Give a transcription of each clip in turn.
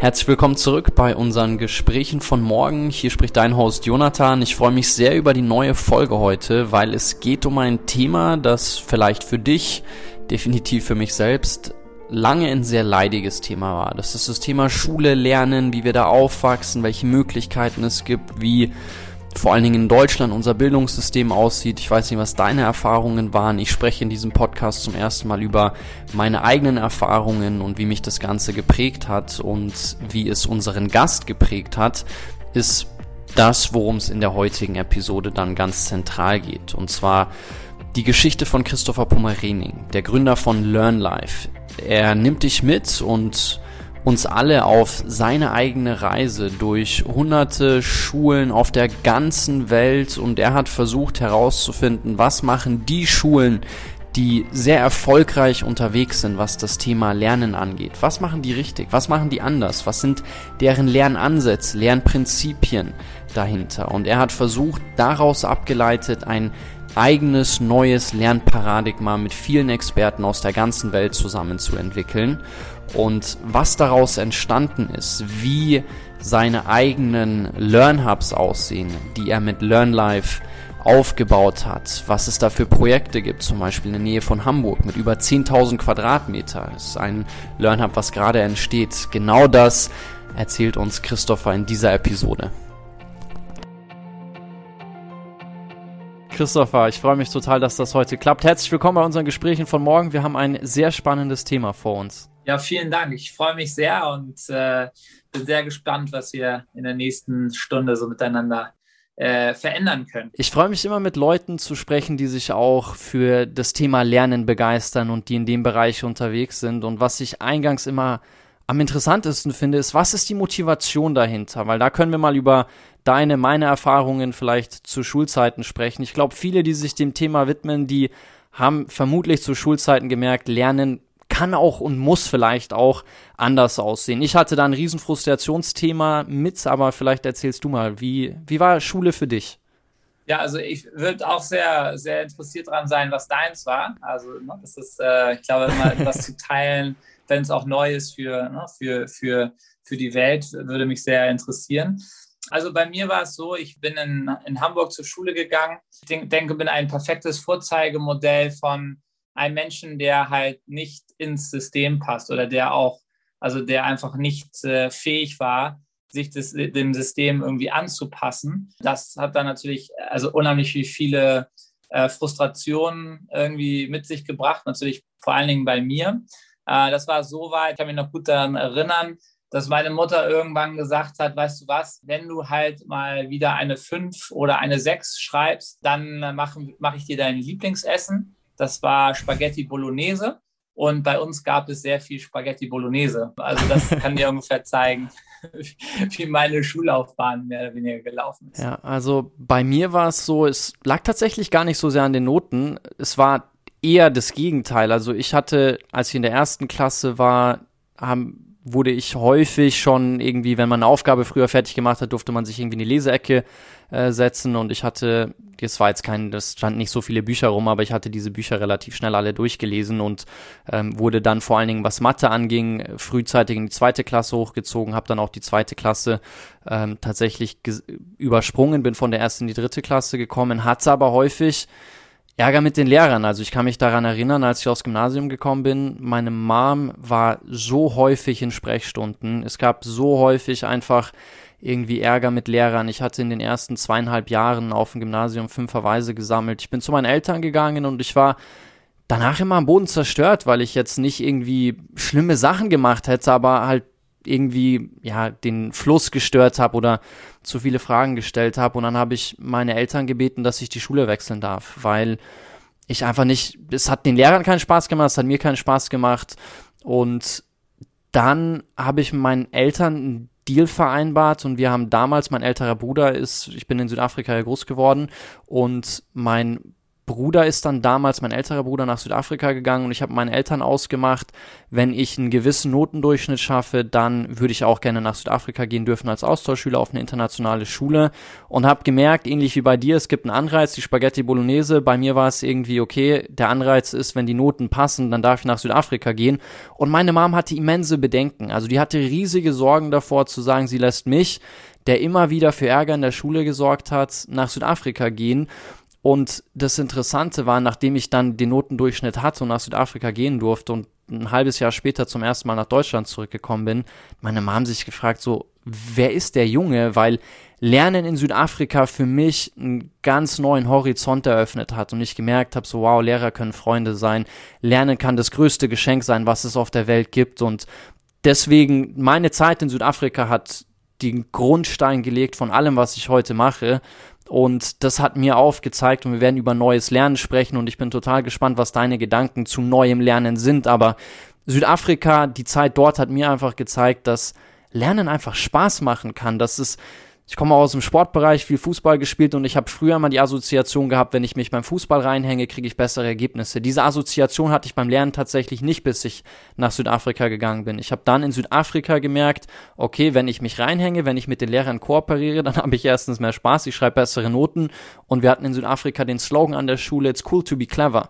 Herzlich willkommen zurück bei unseren Gesprächen von morgen. Hier spricht dein Host Jonathan. Ich freue mich sehr über die neue Folge heute, weil es geht um ein Thema, das vielleicht für dich, definitiv für mich selbst, lange ein sehr leidiges Thema war. Das ist das Thema Schule, Lernen, wie wir da aufwachsen, welche Möglichkeiten es gibt, wie vor allen Dingen in Deutschland unser Bildungssystem aussieht. Ich weiß nicht, was deine Erfahrungen waren. Ich spreche in diesem Podcast zum ersten Mal über meine eigenen Erfahrungen und wie mich das Ganze geprägt hat und wie es unseren Gast geprägt hat, ist das, worum es in der heutigen Episode dann ganz zentral geht. Und zwar die Geschichte von Christopher Pomerening, der Gründer von LearnLife. Er nimmt dich mit und uns alle auf seine eigene Reise durch hunderte Schulen auf der ganzen Welt und er hat versucht herauszufinden, was machen die Schulen, die sehr erfolgreich unterwegs sind, was das Thema Lernen angeht. Was machen die richtig? Was machen die anders? Was sind deren Lernansätze, Lernprinzipien dahinter? Und er hat versucht, daraus abgeleitet ein eigenes neues Lernparadigma mit vielen Experten aus der ganzen Welt zusammenzuentwickeln und was daraus entstanden ist, wie seine eigenen Learn-Hubs aussehen, die er mit LearnLife aufgebaut hat, was es da für Projekte gibt, zum Beispiel in der Nähe von Hamburg mit über 10.000 Quadratmeter. Ist ein LearnHub, was gerade entsteht. Genau das erzählt uns Christopher in dieser Episode. Christopher, ich freue mich total, dass das heute klappt. Herzlich willkommen bei unseren Gesprächen von morgen. Wir haben ein sehr spannendes Thema vor uns. Ja, vielen Dank. Ich freue mich sehr und äh, bin sehr gespannt, was wir in der nächsten Stunde so miteinander äh, verändern können. Ich freue mich immer mit Leuten zu sprechen, die sich auch für das Thema Lernen begeistern und die in dem Bereich unterwegs sind. Und was ich eingangs immer am interessantesten finde, ist, was ist die Motivation dahinter? Weil da können wir mal über deine, meine Erfahrungen vielleicht zu Schulzeiten sprechen. Ich glaube, viele, die sich dem Thema widmen, die haben vermutlich zu Schulzeiten gemerkt, Lernen kann auch und muss vielleicht auch anders aussehen. Ich hatte da ein riesen Frustrationsthema mit, aber vielleicht erzählst du mal, wie, wie war Schule für dich? Ja, also ich würde auch sehr, sehr interessiert daran sein, was deins war. Also ne, das ist, äh, ich glaube, immer etwas zu teilen, wenn es auch neu ist für, ne, für, für, für die Welt, würde mich sehr interessieren. Also bei mir war es so, ich bin in, in Hamburg zur Schule gegangen. Ich denke, bin ein perfektes Vorzeigemodell von einem Menschen, der halt nicht ins System passt oder der auch, also der einfach nicht äh, fähig war, sich das, dem System irgendwie anzupassen. Das hat dann natürlich also unheimlich viele äh, Frustrationen irgendwie mit sich gebracht, natürlich vor allen Dingen bei mir. Äh, das war so weit, ich kann mich noch gut daran erinnern, dass meine Mutter irgendwann gesagt hat, weißt du was, wenn du halt mal wieder eine 5 oder eine 6 schreibst, dann mache mach ich dir dein Lieblingsessen. Das war Spaghetti Bolognese. Und bei uns gab es sehr viel Spaghetti Bolognese. Also das kann dir ungefähr zeigen, wie meine Schullaufbahn mehr oder weniger gelaufen ist. Ja, also bei mir war es so, es lag tatsächlich gar nicht so sehr an den Noten. Es war eher das Gegenteil. Also ich hatte, als ich in der ersten Klasse war, haben wurde ich häufig schon irgendwie, wenn man eine Aufgabe früher fertig gemacht hat, durfte man sich irgendwie in die Leseecke äh, setzen und ich hatte, das war jetzt kein, das stand nicht so viele Bücher rum, aber ich hatte diese Bücher relativ schnell alle durchgelesen und ähm, wurde dann vor allen Dingen, was Mathe anging, frühzeitig in die zweite Klasse hochgezogen, habe dann auch die zweite Klasse ähm, tatsächlich übersprungen, bin von der ersten in die dritte Klasse gekommen, hatte aber häufig Ärger mit den Lehrern. Also ich kann mich daran erinnern, als ich aufs Gymnasium gekommen bin, meine Mom war so häufig in Sprechstunden. Es gab so häufig einfach irgendwie Ärger mit Lehrern. Ich hatte in den ersten zweieinhalb Jahren auf dem Gymnasium fünf Verweise gesammelt. Ich bin zu meinen Eltern gegangen und ich war danach immer am Boden zerstört, weil ich jetzt nicht irgendwie schlimme Sachen gemacht hätte, aber halt irgendwie ja den Fluss gestört habe oder zu viele Fragen gestellt habe und dann habe ich meine Eltern gebeten, dass ich die Schule wechseln darf, weil ich einfach nicht, es hat den Lehrern keinen Spaß gemacht, es hat mir keinen Spaß gemacht und dann habe ich meinen Eltern Deal vereinbart. Und wir haben damals, mein älterer Bruder ist, ich bin in Südafrika groß geworden. Und mein Bruder ist dann damals, mein älterer Bruder, nach Südafrika gegangen und ich habe meinen Eltern ausgemacht, wenn ich einen gewissen Notendurchschnitt schaffe, dann würde ich auch gerne nach Südafrika gehen dürfen als Austauschschüler auf eine internationale Schule und habe gemerkt, ähnlich wie bei dir, es gibt einen Anreiz, die Spaghetti Bolognese. Bei mir war es irgendwie okay, der Anreiz ist, wenn die Noten passen, dann darf ich nach Südafrika gehen. Und meine Mom hatte immense Bedenken. Also die hatte riesige Sorgen davor zu sagen, sie lässt mich der immer wieder für Ärger in der Schule gesorgt hat, nach Südafrika gehen. Und das Interessante war, nachdem ich dann den Notendurchschnitt hatte und nach Südafrika gehen durfte und ein halbes Jahr später zum ersten Mal nach Deutschland zurückgekommen bin, meine Mom sich gefragt, so, wer ist der Junge? Weil Lernen in Südafrika für mich einen ganz neuen Horizont eröffnet hat und ich gemerkt habe, so wow, Lehrer können Freunde sein. Lernen kann das größte Geschenk sein, was es auf der Welt gibt und deswegen meine Zeit in Südafrika hat den Grundstein gelegt von allem, was ich heute mache. Und das hat mir aufgezeigt und wir werden über neues Lernen sprechen und ich bin total gespannt, was deine Gedanken zu neuem Lernen sind. Aber Südafrika, die Zeit dort hat mir einfach gezeigt, dass Lernen einfach Spaß machen kann, dass es ich komme aus dem Sportbereich, viel Fußball gespielt und ich habe früher mal die Assoziation gehabt, wenn ich mich beim Fußball reinhänge, kriege ich bessere Ergebnisse. Diese Assoziation hatte ich beim Lernen tatsächlich nicht, bis ich nach Südafrika gegangen bin. Ich habe dann in Südafrika gemerkt, okay, wenn ich mich reinhänge, wenn ich mit den Lehrern kooperiere, dann habe ich erstens mehr Spaß, ich schreibe bessere Noten und wir hatten in Südafrika den Slogan an der Schule, it's cool to be clever.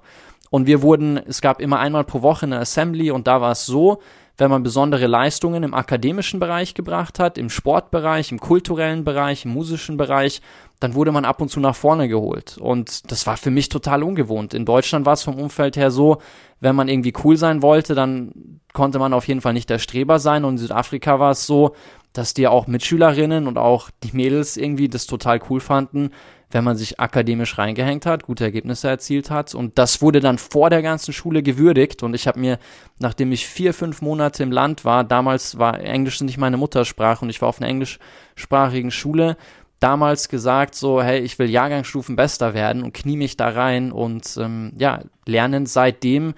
Und wir wurden, es gab immer einmal pro Woche eine Assembly und da war es so, wenn man besondere Leistungen im akademischen Bereich gebracht hat, im Sportbereich, im kulturellen Bereich, im musischen Bereich, dann wurde man ab und zu nach vorne geholt. Und das war für mich total ungewohnt. In Deutschland war es vom Umfeld her so, wenn man irgendwie cool sein wollte, dann konnte man auf jeden Fall nicht der Streber sein. Und in Südafrika war es so, dass die auch Mitschülerinnen und auch die Mädels irgendwie das total cool fanden, wenn man sich akademisch reingehängt hat, gute Ergebnisse erzielt hat. Und das wurde dann vor der ganzen Schule gewürdigt. Und ich habe mir, nachdem ich vier, fünf Monate im Land war, damals war Englisch nicht meine Muttersprache und ich war auf einer englischsprachigen Schule, damals gesagt, so, hey, ich will Jahrgangsstufenbester werden und knie mich da rein und ähm, ja, lernen seitdem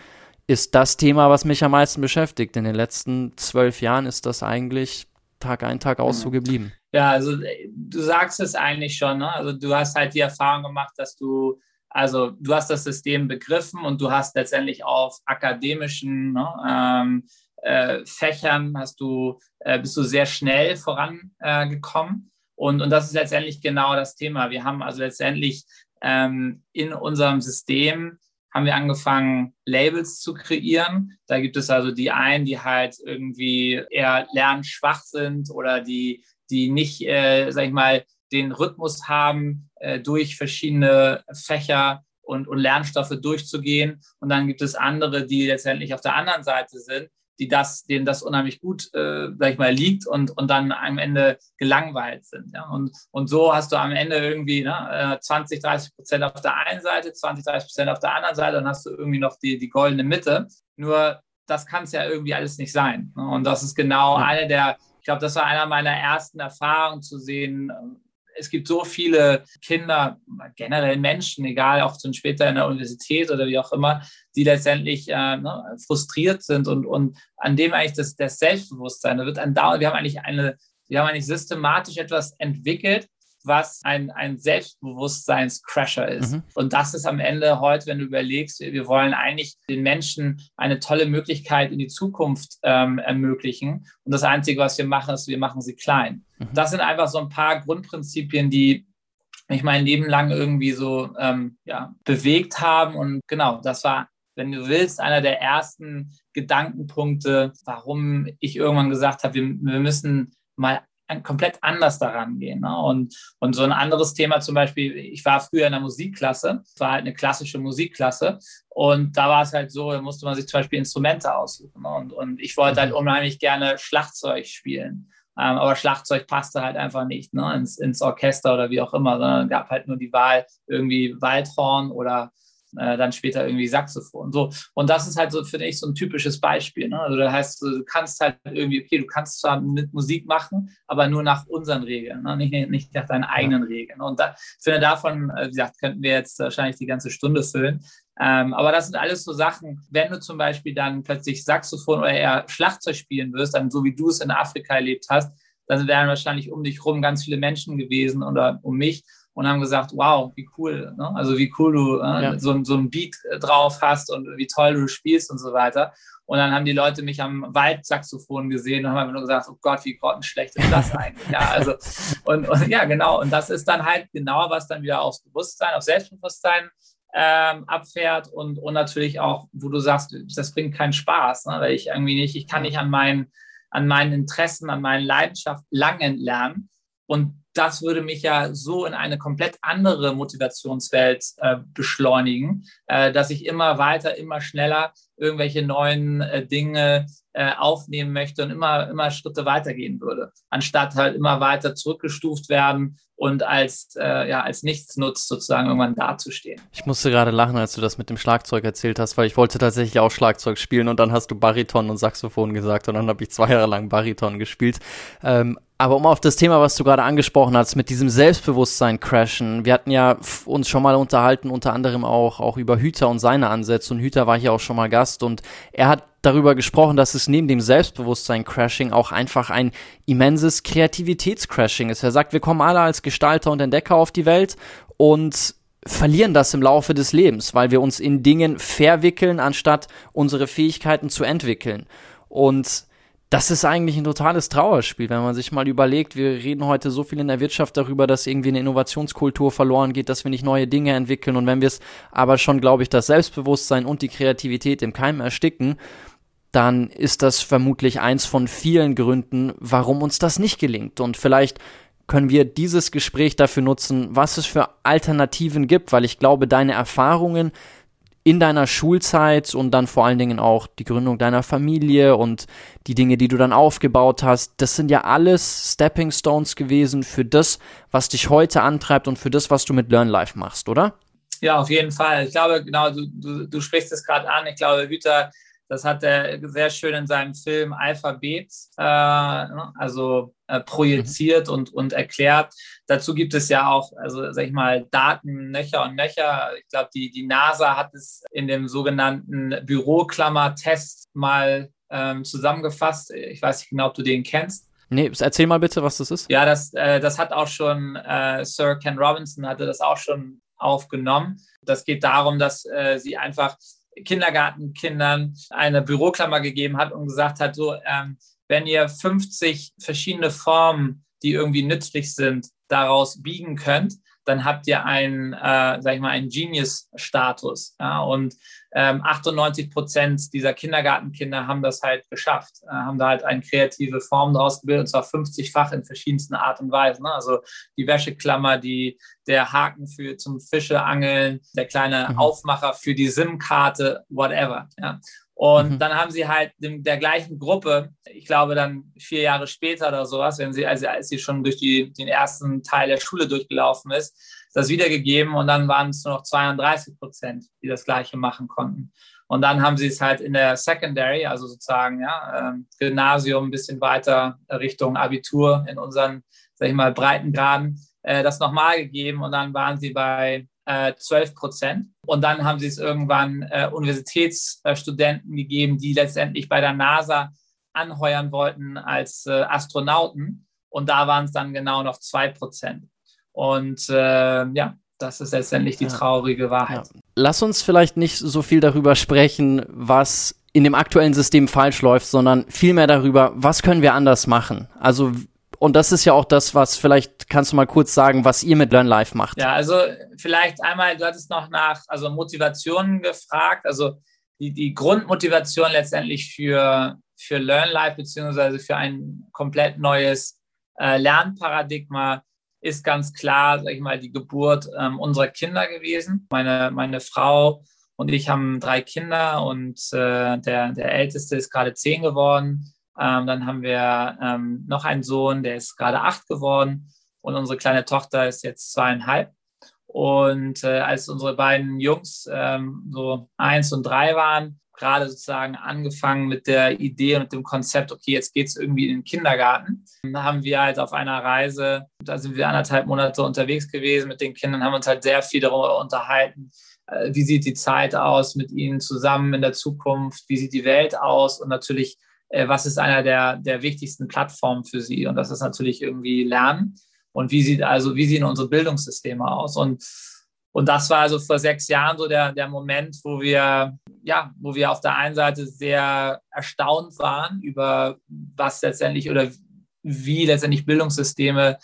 ist das Thema, was mich am meisten beschäftigt. In den letzten zwölf Jahren ist das eigentlich Tag ein, Tag aus so geblieben. Ja, also äh, du sagst es eigentlich schon. Ne? Also du hast halt die Erfahrung gemacht, dass du, also du hast das System begriffen und du hast letztendlich auf akademischen ne, ähm, äh, Fächern hast du, äh, bist du sehr schnell vorangekommen. Äh, und, und das ist letztendlich genau das Thema. Wir haben also letztendlich ähm, in unserem System haben wir angefangen, Labels zu kreieren. Da gibt es also die einen, die halt irgendwie eher lernschwach sind oder die die nicht, äh, sag ich mal, den Rhythmus haben, äh, durch verschiedene Fächer und, und Lernstoffe durchzugehen. Und dann gibt es andere, die letztendlich auf der anderen Seite sind, die das, denen das unheimlich gut, äh, sag ich mal, liegt und, und dann am Ende gelangweilt sind. Ja? Und, und so hast du am Ende irgendwie ne, 20, 30 Prozent auf der einen Seite, 20, 30 Prozent auf der anderen Seite, dann hast du irgendwie noch die, die goldene Mitte. Nur das kann es ja irgendwie alles nicht sein. Ne? Und das ist genau ja. eine der ich glaube, das war einer meiner ersten Erfahrungen zu sehen. Es gibt so viele Kinder, generell Menschen, egal, auch schon später in der Universität oder wie auch immer, die letztendlich äh, ne, frustriert sind und, und an dem eigentlich das, das Selbstbewusstsein, da wird andauernd, wir haben eigentlich eine, wir haben eigentlich systematisch etwas entwickelt, was ein, ein Selbstbewusstseinscrasher ist. Mhm. Und das ist am Ende heute, wenn du überlegst, wir wollen eigentlich den Menschen eine tolle Möglichkeit in die Zukunft ähm, ermöglichen. Und das Einzige, was wir machen, ist, wir machen sie klein. Mhm. Das sind einfach so ein paar Grundprinzipien, die mich mein Leben lang irgendwie so ähm, ja, bewegt haben. Und genau, das war wenn du willst, einer der ersten Gedankenpunkte, warum ich irgendwann gesagt habe, wir, wir müssen mal komplett anders daran gehen. Ne? Und, und so ein anderes Thema zum Beispiel, ich war früher in der Musikklasse, es war halt eine klassische Musikklasse und da war es halt so, da musste man sich zum Beispiel Instrumente aussuchen. Ne? Und, und ich wollte halt mhm. unheimlich gerne Schlagzeug spielen. Ähm, aber Schlagzeug passte halt einfach nicht ne? ins, ins Orchester oder wie auch immer, sondern es gab halt nur die Wahl irgendwie Waldhorn oder äh, dann später irgendwie Saxophon. So. Und das ist halt so, finde ich, so ein typisches Beispiel. Ne? Also das heißt, du kannst halt irgendwie, okay, du kannst zwar mit Musik machen, aber nur nach unseren Regeln, ne? nicht, nicht nach deinen eigenen Regeln. Und da, ich finde, davon, äh, wie gesagt, könnten wir jetzt wahrscheinlich die ganze Stunde füllen. Ähm, aber das sind alles so Sachen, wenn du zum Beispiel dann plötzlich Saxophon oder eher Schlagzeug spielen wirst, dann so wie du es in Afrika erlebt hast, dann wären wahrscheinlich um dich rum ganz viele Menschen gewesen oder um mich. Und haben gesagt, wow, wie cool, ne? also wie cool du äh, ja. so, so ein Beat äh, drauf hast und wie toll du spielst und so weiter. Und dann haben die Leute mich am Waldsaxophon gesehen und haben einfach nur gesagt, oh Gott, wie grottenschlecht ist das eigentlich? ja, also, und, und, ja, genau. Und das ist dann halt genau, was dann wieder aufs Bewusstsein, auf Selbstbewusstsein ähm, abfährt und, und natürlich auch, wo du sagst, das bringt keinen Spaß, ne? weil ich irgendwie nicht, ich kann nicht an meinen, an meinen Interessen, an meinen Leidenschaften langen lernen. Und das würde mich ja so in eine komplett andere Motivationswelt äh, beschleunigen, äh, dass ich immer weiter, immer schneller irgendwelche neuen äh, Dinge äh, aufnehmen möchte und immer, immer Schritte weitergehen würde, anstatt halt immer weiter zurückgestuft werden und als, äh, ja, als Nichtsnutz sozusagen irgendwann dazustehen. Ich musste gerade lachen, als du das mit dem Schlagzeug erzählt hast, weil ich wollte tatsächlich auch Schlagzeug spielen und dann hast du Bariton und Saxophon gesagt und dann habe ich zwei Jahre lang Bariton gespielt. Ähm, aber um auf das Thema, was du gerade angesprochen hast, mit diesem Selbstbewusstsein crashen. Wir hatten ja uns schon mal unterhalten, unter anderem auch, auch über Hüter und seine Ansätze. Und Hüter war hier auch schon mal Gast und er hat darüber gesprochen, dass es neben dem Selbstbewusstsein-Crashing auch einfach ein immenses Kreativitätscrashing ist. Er sagt, wir kommen alle als Gestalter und Entdecker auf die Welt und verlieren das im Laufe des Lebens, weil wir uns in Dingen verwickeln, anstatt unsere Fähigkeiten zu entwickeln. Und das ist eigentlich ein totales Trauerspiel, wenn man sich mal überlegt, wir reden heute so viel in der Wirtschaft darüber, dass irgendwie eine Innovationskultur verloren geht, dass wir nicht neue Dinge entwickeln. Und wenn wir es aber schon, glaube ich, das Selbstbewusstsein und die Kreativität im Keim ersticken, dann ist das vermutlich eins von vielen Gründen, warum uns das nicht gelingt. Und vielleicht können wir dieses Gespräch dafür nutzen, was es für Alternativen gibt, weil ich glaube, deine Erfahrungen in deiner Schulzeit und dann vor allen Dingen auch die Gründung deiner Familie und die Dinge, die du dann aufgebaut hast, das sind ja alles Stepping Stones gewesen für das, was dich heute antreibt und für das, was du mit Learn Life machst, oder? Ja, auf jeden Fall. Ich glaube, genau, du, du, du sprichst es gerade an. Ich glaube, Hüter das hat er sehr schön in seinem Film Alphabet, äh, ne, also äh, projiziert mhm. und, und erklärt. Dazu gibt es ja auch, also sag ich mal, Daten nöcher und nöcher. Ich glaube, die, die NASA hat es in dem sogenannten Büroklammer-Test mal ähm, zusammengefasst. Ich weiß nicht genau, ob du den kennst. Nee, erzähl mal bitte, was das ist. Ja, das, äh, das hat auch schon äh, Sir Ken Robinson hatte das auch schon aufgenommen. Das geht darum, dass äh, sie einfach Kindergartenkindern eine Büroklammer gegeben hat und gesagt hat, so, ähm, wenn ihr 50 verschiedene Formen, die irgendwie nützlich sind, daraus biegen könnt, dann habt ihr einen, äh, sag ich mal, einen Genius-Status. Ja? Und ähm, 98 Prozent dieser Kindergartenkinder haben das halt geschafft, äh, haben da halt eine kreative Form daraus gebildet, und zwar 50-fach in verschiedensten Art und Weisen. Ne? Also die Wäscheklammer, die, der Haken für zum Fischeangeln, der kleine mhm. Aufmacher für die SIM-Karte, whatever. Ja? Und mhm. dann haben sie halt in der gleichen Gruppe, ich glaube dann vier Jahre später oder sowas, wenn sie, also als sie schon durch die, den ersten Teil der Schule durchgelaufen ist, das wiedergegeben und dann waren es nur noch 32 Prozent, die das Gleiche machen konnten. Und dann haben sie es halt in der Secondary, also sozusagen ja, ähm, Gymnasium, ein bisschen weiter Richtung Abitur in unseren, sag ich mal, Breitengraden, äh, das nochmal gegeben und dann waren sie bei äh, 12 Prozent. Und dann haben sie es irgendwann äh, Universitätsstudenten gegeben, die letztendlich bei der NASA anheuern wollten als äh, Astronauten. Und da waren es dann genau noch 2 Prozent. Und äh, ja, das ist letztendlich die traurige Wahrheit. Ja. Lass uns vielleicht nicht so viel darüber sprechen, was in dem aktuellen System falsch läuft, sondern vielmehr darüber, was können wir anders machen? Also und das ist ja auch das, was vielleicht kannst du mal kurz sagen, was ihr mit Learn Life macht. Ja, also vielleicht einmal, du hattest noch nach also Motivationen gefragt. Also die, die Grundmotivation letztendlich für, für Learn Life beziehungsweise für ein komplett neues äh, Lernparadigma ist ganz klar, sag ich mal, die Geburt ähm, unserer Kinder gewesen. Meine, meine Frau und ich haben drei Kinder und äh, der, der älteste ist gerade zehn geworden. Ähm, dann haben wir ähm, noch einen Sohn, der ist gerade acht geworden und unsere kleine Tochter ist jetzt zweieinhalb. Und äh, als unsere beiden Jungs ähm, so eins und drei waren, gerade sozusagen angefangen mit der Idee und dem Konzept, okay, jetzt geht es irgendwie in den Kindergarten. Da haben wir halt auf einer Reise, da sind wir anderthalb Monate unterwegs gewesen mit den Kindern, haben uns halt sehr viel darüber unterhalten, äh, wie sieht die Zeit aus mit ihnen zusammen in der Zukunft, wie sieht die Welt aus und natürlich äh, was ist einer der, der wichtigsten Plattformen für sie? Und das ist natürlich irgendwie Lernen. Und wie sieht also, wie sehen unsere Bildungssysteme aus? Und, und das war also vor sechs Jahren so der, der Moment, wo wir, ja, wo wir auf der einen Seite sehr erstaunt waren über was letztendlich oder wie letztendlich Bildungssysteme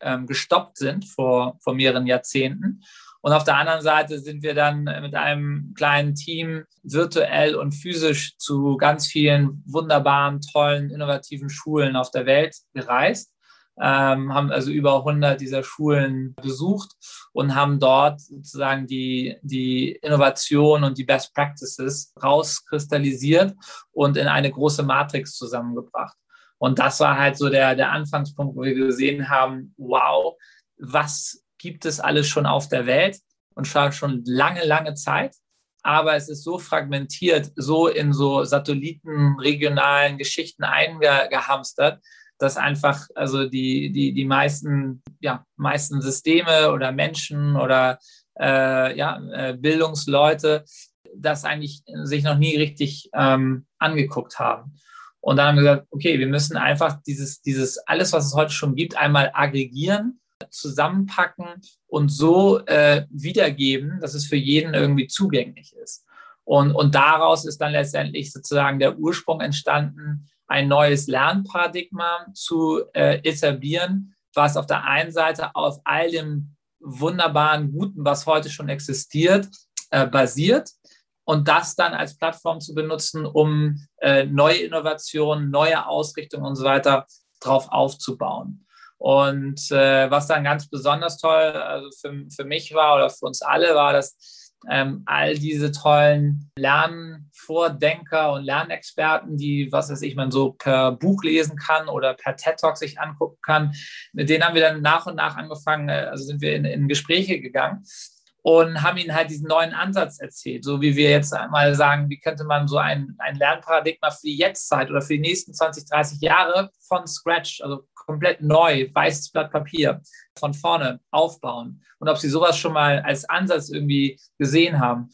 ähm, gestoppt sind vor, vor mehreren Jahrzehnten. Und auf der anderen Seite sind wir dann mit einem kleinen Team virtuell und physisch zu ganz vielen wunderbaren, tollen, innovativen Schulen auf der Welt gereist. Ähm, haben also über 100 dieser Schulen besucht und haben dort sozusagen die, die Innovation und die Best Practices rauskristallisiert und in eine große Matrix zusammengebracht. Und das war halt so der, der Anfangspunkt, wo wir gesehen haben, wow, was gibt es alles schon auf der Welt und schon lange, lange Zeit. Aber es ist so fragmentiert, so in so Satelliten, regionalen Geschichten eingehamstert, dass einfach also die, die, die meisten, ja, meisten Systeme oder Menschen oder äh, ja, äh, Bildungsleute das eigentlich sich noch nie richtig ähm, angeguckt haben. Und dann haben wir gesagt, okay, wir müssen einfach dieses, dieses alles, was es heute schon gibt, einmal aggregieren zusammenpacken und so äh, wiedergeben, dass es für jeden irgendwie zugänglich ist. Und, und daraus ist dann letztendlich sozusagen der Ursprung entstanden, ein neues Lernparadigma zu äh, etablieren, was auf der einen Seite auf all dem wunderbaren Guten, was heute schon existiert, äh, basiert und das dann als Plattform zu benutzen, um äh, neue Innovationen, neue Ausrichtungen und so weiter drauf aufzubauen. Und äh, was dann ganz besonders toll also für, für mich war oder für uns alle war, dass ähm, all diese tollen Lernvordenker und Lernexperten, die, was weiß ich, man so per Buch lesen kann oder per TED Talk sich angucken kann, mit denen haben wir dann nach und nach angefangen, äh, also sind wir in, in Gespräche gegangen und haben ihnen halt diesen neuen Ansatz erzählt, so wie wir jetzt einmal sagen, wie könnte man so ein, ein Lernparadigma für die Jetztzeit oder für die nächsten 20, 30 Jahre von Scratch, also komplett neu, weißes Blatt Papier von vorne aufbauen und ob sie sowas schon mal als Ansatz irgendwie gesehen haben.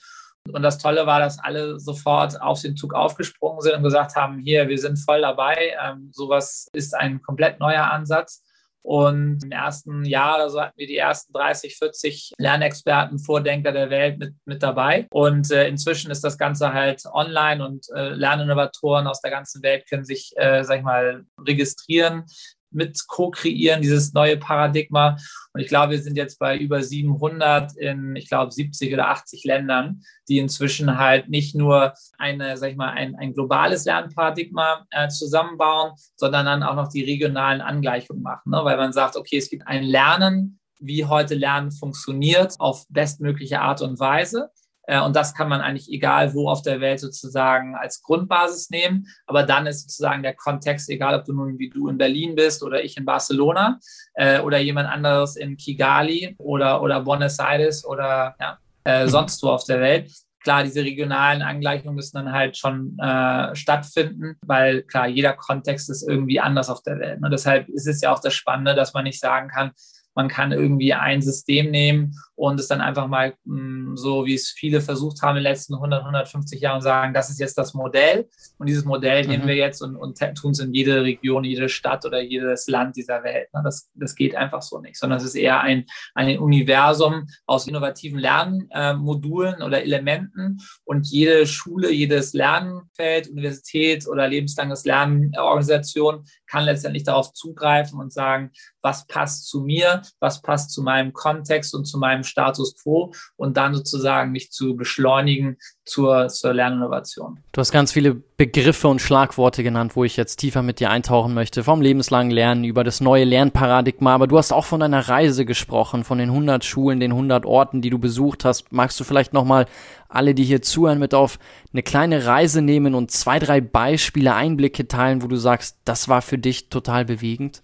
Und das Tolle war, dass alle sofort auf den Zug aufgesprungen sind und gesagt haben, hier, wir sind voll dabei, ähm, sowas ist ein komplett neuer Ansatz. Und im ersten Jahr oder so hatten wir die ersten 30, 40 Lernexperten, Vordenker der Welt mit, mit dabei. Und äh, inzwischen ist das Ganze halt online und äh, Lerninnovatoren aus der ganzen Welt können sich, äh, sag ich mal, registrieren mit co-kreieren, dieses neue Paradigma. Und ich glaube, wir sind jetzt bei über 700 in, ich glaube, 70 oder 80 Ländern, die inzwischen halt nicht nur eine, sag ich mal, ein, ein globales Lernparadigma äh, zusammenbauen, sondern dann auch noch die regionalen Angleichungen machen. Ne? Weil man sagt, okay, es gibt ein Lernen, wie heute Lernen funktioniert, auf bestmögliche Art und Weise. Äh, und das kann man eigentlich egal wo auf der Welt sozusagen als Grundbasis nehmen. Aber dann ist sozusagen der Kontext, egal ob du nun wie du in Berlin bist oder ich in Barcelona äh, oder jemand anderes in Kigali oder, oder Buenos Aires oder ja, äh, sonst wo auf der Welt. Klar, diese regionalen Angleichungen müssen dann halt schon äh, stattfinden, weil klar, jeder Kontext ist irgendwie anders auf der Welt. Und ne? deshalb ist es ja auch das Spannende, dass man nicht sagen kann, man kann irgendwie ein System nehmen und es dann einfach mal mm, so, wie es viele versucht haben in den letzten 100, 150 Jahren, sagen, das ist jetzt das Modell und dieses Modell mhm. nehmen wir jetzt und, und tun es in jede Region, jede Stadt oder jedes Land dieser Welt. Das, das geht einfach so nicht, sondern es ist eher ein, ein Universum aus innovativen Lernmodulen oder Elementen und jede Schule, jedes Lernfeld, Universität oder lebenslanges Lernorganisation kann letztendlich darauf zugreifen und sagen, was passt zu mir, was passt zu meinem Kontext und zu meinem Status quo und dann sozusagen mich zu beschleunigen zur, zur Lerninnovation. Du hast ganz viele Begriffe und Schlagworte genannt, wo ich jetzt tiefer mit dir eintauchen möchte, vom lebenslangen Lernen über das neue Lernparadigma, aber du hast auch von deiner Reise gesprochen, von den 100 Schulen, den 100 Orten, die du besucht hast. Magst du vielleicht nochmal alle, die hier zuhören, mit auf eine kleine Reise nehmen und zwei, drei Beispiele, Einblicke teilen, wo du sagst, das war für dich total bewegend?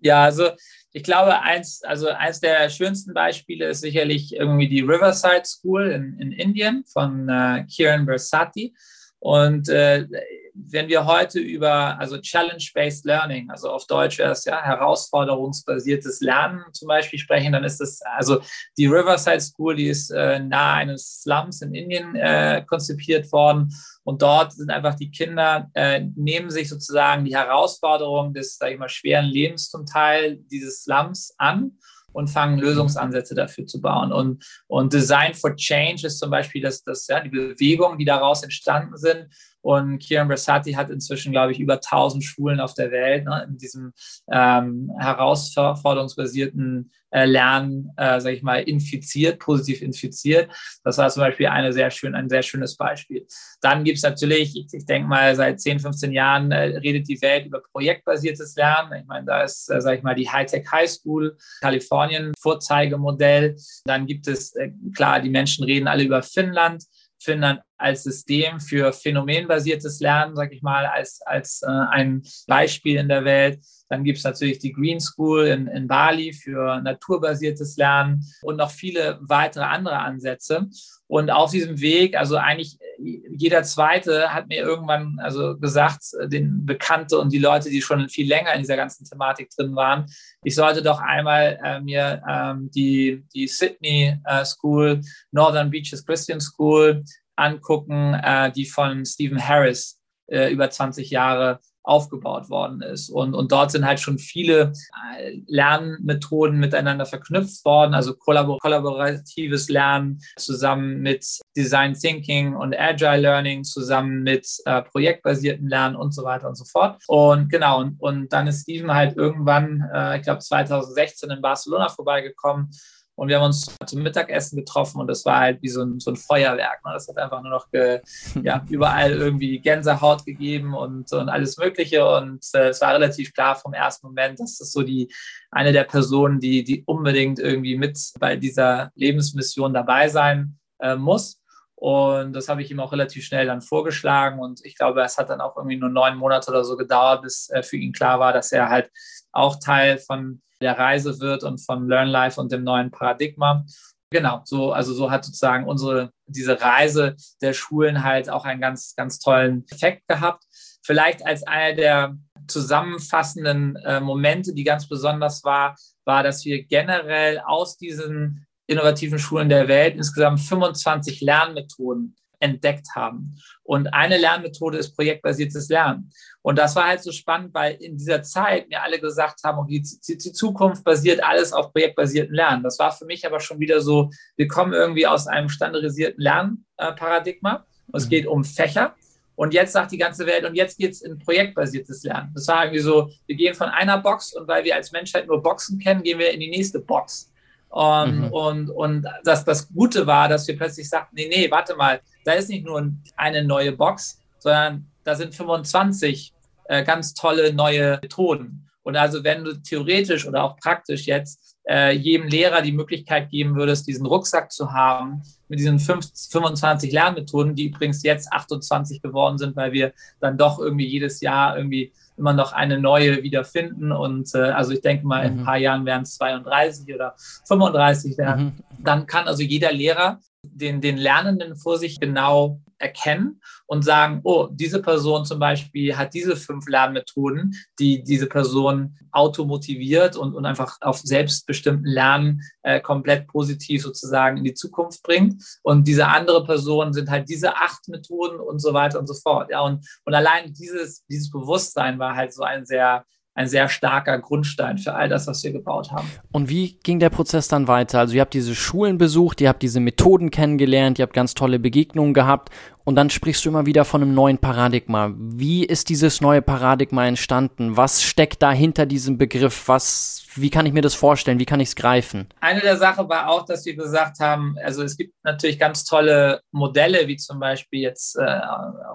Ja, also ich glaube, eins, also eins der schönsten Beispiele ist sicherlich irgendwie die Riverside School in, in Indien von äh, Kiran Bersati. Und äh, wenn wir heute über also Challenge-Based Learning, also auf Deutsch wäre es ja herausforderungsbasiertes Lernen zum Beispiel sprechen, dann ist das also die Riverside School, die ist äh, nahe eines Slums in Indien äh, konzipiert worden Und dort sind einfach die Kinder, äh, nehmen sich sozusagen die Herausforderung des, sag ich mal, schweren Lebens zum Teil dieses Slums an und fangen Lösungsansätze dafür zu bauen. Und, und Design for Change ist zum Beispiel das, das, ja, die Bewegungen, die daraus entstanden sind. Und Kieran Brassati hat inzwischen, glaube ich, über 1000 Schulen auf der Welt ne, in diesem ähm, herausforderungsbasierten äh, Lernen, äh, sage ich mal, infiziert, positiv infiziert. Das war zum Beispiel eine sehr schön, ein sehr schönes Beispiel. Dann gibt es natürlich, ich, ich denke mal, seit 10, 15 Jahren äh, redet die Welt über projektbasiertes Lernen. Ich meine, da ist, äh, sage ich mal, die Hightech High School, Kalifornien, Vorzeigemodell. Dann gibt es, äh, klar, die Menschen reden alle über Finnland. Finnland als System für phänomenbasiertes Lernen, sage ich mal, als, als äh, ein Beispiel in der Welt. Dann gibt es natürlich die Green School in, in Bali für naturbasiertes Lernen und noch viele weitere andere Ansätze. Und auf diesem Weg, also eigentlich jeder Zweite hat mir irgendwann also gesagt, den Bekannte und die Leute, die schon viel länger in dieser ganzen Thematik drin waren, ich sollte doch einmal äh, mir ähm, die, die Sydney äh, School, Northern Beaches Christian School angucken, äh, die von Stephen Harris äh, über 20 Jahre aufgebaut worden ist. Und, und dort sind halt schon viele äh, Lernmethoden miteinander verknüpft worden, also kollabor kollaboratives Lernen zusammen mit Design Thinking und Agile Learning, zusammen mit äh, projektbasierten Lernen und so weiter und so fort. Und genau, und, und dann ist Steven halt irgendwann, äh, ich glaube 2016 in Barcelona vorbeigekommen und wir haben uns zum Mittagessen getroffen und das war halt wie so ein, so ein Feuerwerk. Ne? Das hat einfach nur noch ge, ja, überall irgendwie Gänsehaut gegeben und, und alles Mögliche. Und äh, es war relativ klar vom ersten Moment, dass das so die eine der Personen, die, die unbedingt irgendwie mit bei dieser Lebensmission dabei sein äh, muss. Und das habe ich ihm auch relativ schnell dann vorgeschlagen. Und ich glaube, es hat dann auch irgendwie nur neun Monate oder so gedauert, bis äh, für ihn klar war, dass er halt auch Teil von der Reise wird und von Learn Life und dem neuen Paradigma. Genau, so, also so hat sozusagen unsere, diese Reise der Schulen halt auch einen ganz, ganz tollen Effekt gehabt. Vielleicht als einer der zusammenfassenden äh, Momente, die ganz besonders war, war, dass wir generell aus diesen innovativen Schulen der Welt insgesamt 25 Lernmethoden entdeckt haben. Und eine Lernmethode ist projektbasiertes Lernen. Und das war halt so spannend, weil in dieser Zeit mir alle gesagt haben, okay, die, die Zukunft basiert alles auf projektbasierten Lernen. Das war für mich aber schon wieder so, wir kommen irgendwie aus einem standardisierten Lernparadigma. Es mhm. geht um Fächer. Und jetzt sagt die ganze Welt, und jetzt geht es in projektbasiertes Lernen. Das war irgendwie so, wir gehen von einer Box und weil wir als Menschheit nur Boxen kennen, gehen wir in die nächste Box. Und, mhm. und, und das, das Gute war, dass wir plötzlich sagten, nee, nee, warte mal, da ist nicht nur eine neue Box, sondern da sind 25 äh, ganz tolle neue Methoden. Und also wenn du theoretisch oder auch praktisch jetzt äh, jedem Lehrer die Möglichkeit geben würdest, diesen Rucksack zu haben mit diesen 5, 25 Lernmethoden, die übrigens jetzt 28 geworden sind, weil wir dann doch irgendwie jedes Jahr irgendwie immer noch eine neue wiederfinden. Und äh, also ich denke mal, in ein mhm. paar Jahren werden es 32 oder 35 werden. Mhm. Dann kann also jeder Lehrer den, den Lernenden vor sich genau erkennen und sagen, oh, diese Person zum Beispiel hat diese fünf Lernmethoden, die diese Person automotiviert und, und einfach auf selbstbestimmten Lernen äh, komplett positiv sozusagen in die Zukunft bringt. Und diese andere Person sind halt diese acht Methoden und so weiter und so fort. Ja, und, und allein dieses, dieses Bewusstsein war halt so ein sehr ein sehr starker Grundstein für all das, was wir gebaut haben. Und wie ging der Prozess dann weiter? Also ihr habt diese Schulen besucht, ihr habt diese Methoden kennengelernt, ihr habt ganz tolle Begegnungen gehabt und dann sprichst du immer wieder von einem neuen Paradigma. Wie ist dieses neue Paradigma entstanden? Was steckt da hinter diesem Begriff? Was, wie kann ich mir das vorstellen? Wie kann ich es greifen? Eine der Sachen war auch, dass wir gesagt haben, also es gibt natürlich ganz tolle Modelle, wie zum Beispiel jetzt äh,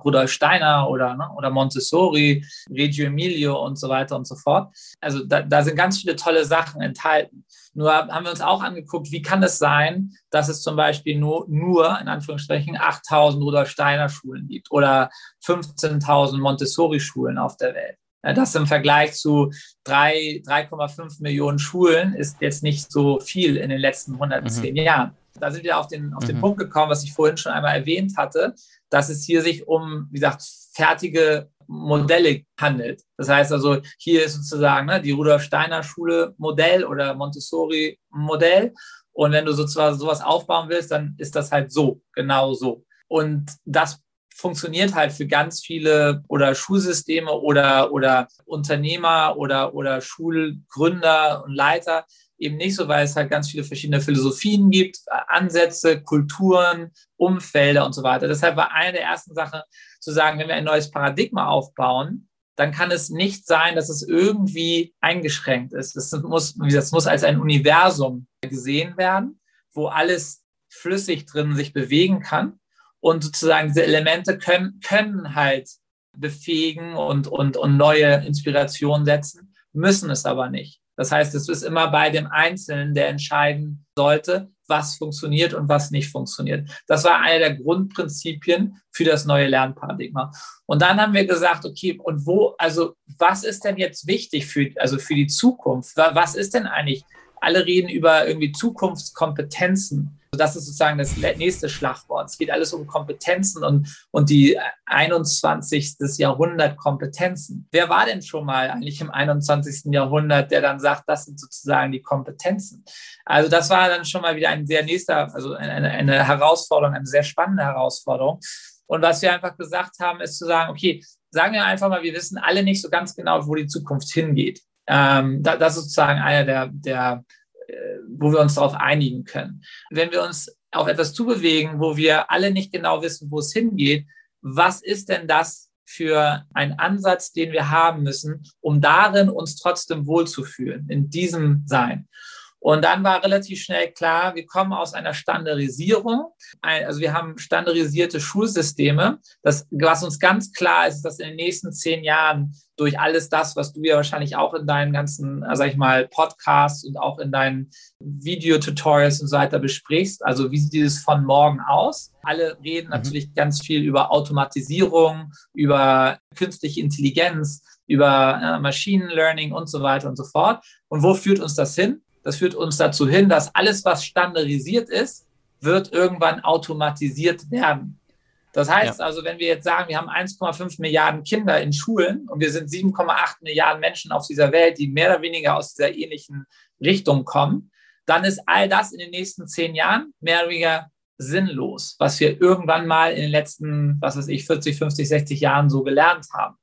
Rudolf Steiner oder, ne, oder Montessori, Reggio Emilio und so weiter und so fort. Also da, da sind ganz viele tolle Sachen enthalten. Nur haben wir uns auch angeguckt, wie kann es sein, dass es zum Beispiel nur, nur in Anführungsstrichen 8000 Rudolf Steiner Schulen gibt oder 15.000 Montessori-Schulen auf der Welt. Das im Vergleich zu 3,5 Millionen Schulen ist jetzt nicht so viel in den letzten 110 mhm. Jahren. Da sind wir auf den, auf den mhm. Punkt gekommen, was ich vorhin schon einmal erwähnt hatte, dass es hier sich um, wie gesagt, fertige Modelle handelt. Das heißt also, hier ist sozusagen ne, die Rudolf Steiner Schule Modell oder Montessori Modell. Und wenn du sozusagen sowas aufbauen willst, dann ist das halt so, genau so. Und das funktioniert halt für ganz viele oder Schulsysteme oder, oder Unternehmer oder, oder Schulgründer und Leiter eben nicht so, weil es halt ganz viele verschiedene Philosophien gibt, Ansätze, Kulturen, Umfelder und so weiter. Deshalb war eine der ersten Sachen zu sagen, wenn wir ein neues Paradigma aufbauen, dann kann es nicht sein, dass es irgendwie eingeschränkt ist. Es muss, es muss als ein Universum gesehen werden, wo alles flüssig drin sich bewegen kann. Und sozusagen diese Elemente können, können halt befähigen und, und, und neue Inspirationen setzen, müssen es aber nicht. Das heißt, es ist immer bei dem Einzelnen, der entscheiden sollte, was funktioniert und was nicht funktioniert. Das war eine der Grundprinzipien für das neue Lernparadigma. Und dann haben wir gesagt, okay, und wo, also was ist denn jetzt wichtig für, also für die Zukunft? Was ist denn eigentlich alle reden über irgendwie Zukunftskompetenzen. Das ist sozusagen das nächste Schlagwort. Es geht alles um Kompetenzen und, und die 21. Jahrhundert Kompetenzen. Wer war denn schon mal eigentlich im 21. Jahrhundert, der dann sagt, das sind sozusagen die Kompetenzen? Also das war dann schon mal wieder ein sehr nächster, also eine, eine Herausforderung, eine sehr spannende Herausforderung. Und was wir einfach gesagt haben, ist zu sagen, okay, sagen wir einfach mal, wir wissen alle nicht so ganz genau, wo die Zukunft hingeht. Ähm, da, das ist sozusagen einer der, der wo wir uns darauf einigen können. Wenn wir uns auf etwas zubewegen, wo wir alle nicht genau wissen, wo es hingeht, was ist denn das für ein Ansatz, den wir haben müssen, um darin uns trotzdem wohlzufühlen, in diesem Sein? Und dann war relativ schnell klar, wir kommen aus einer Standardisierung. Also wir haben standardisierte Schulsysteme. Das, was uns ganz klar ist, dass in den nächsten zehn Jahren durch alles das, was du ja wahrscheinlich auch in deinen ganzen, äh, sag ich mal, Podcasts und auch in deinen Videotutorials und so weiter besprichst. Also wie sieht dieses von morgen aus? Alle reden mhm. natürlich ganz viel über Automatisierung, über künstliche Intelligenz, über äh, Machine Learning und so weiter und so fort. Und wo führt uns das hin? Das führt uns dazu hin, dass alles, was standardisiert ist, wird irgendwann automatisiert werden. Das heißt ja. also, wenn wir jetzt sagen, wir haben 1,5 Milliarden Kinder in Schulen und wir sind 7,8 Milliarden Menschen auf dieser Welt, die mehr oder weniger aus dieser ähnlichen Richtung kommen, dann ist all das in den nächsten zehn Jahren mehr oder weniger sinnlos, was wir irgendwann mal in den letzten, was weiß ich, 40, 50, 60 Jahren so gelernt haben.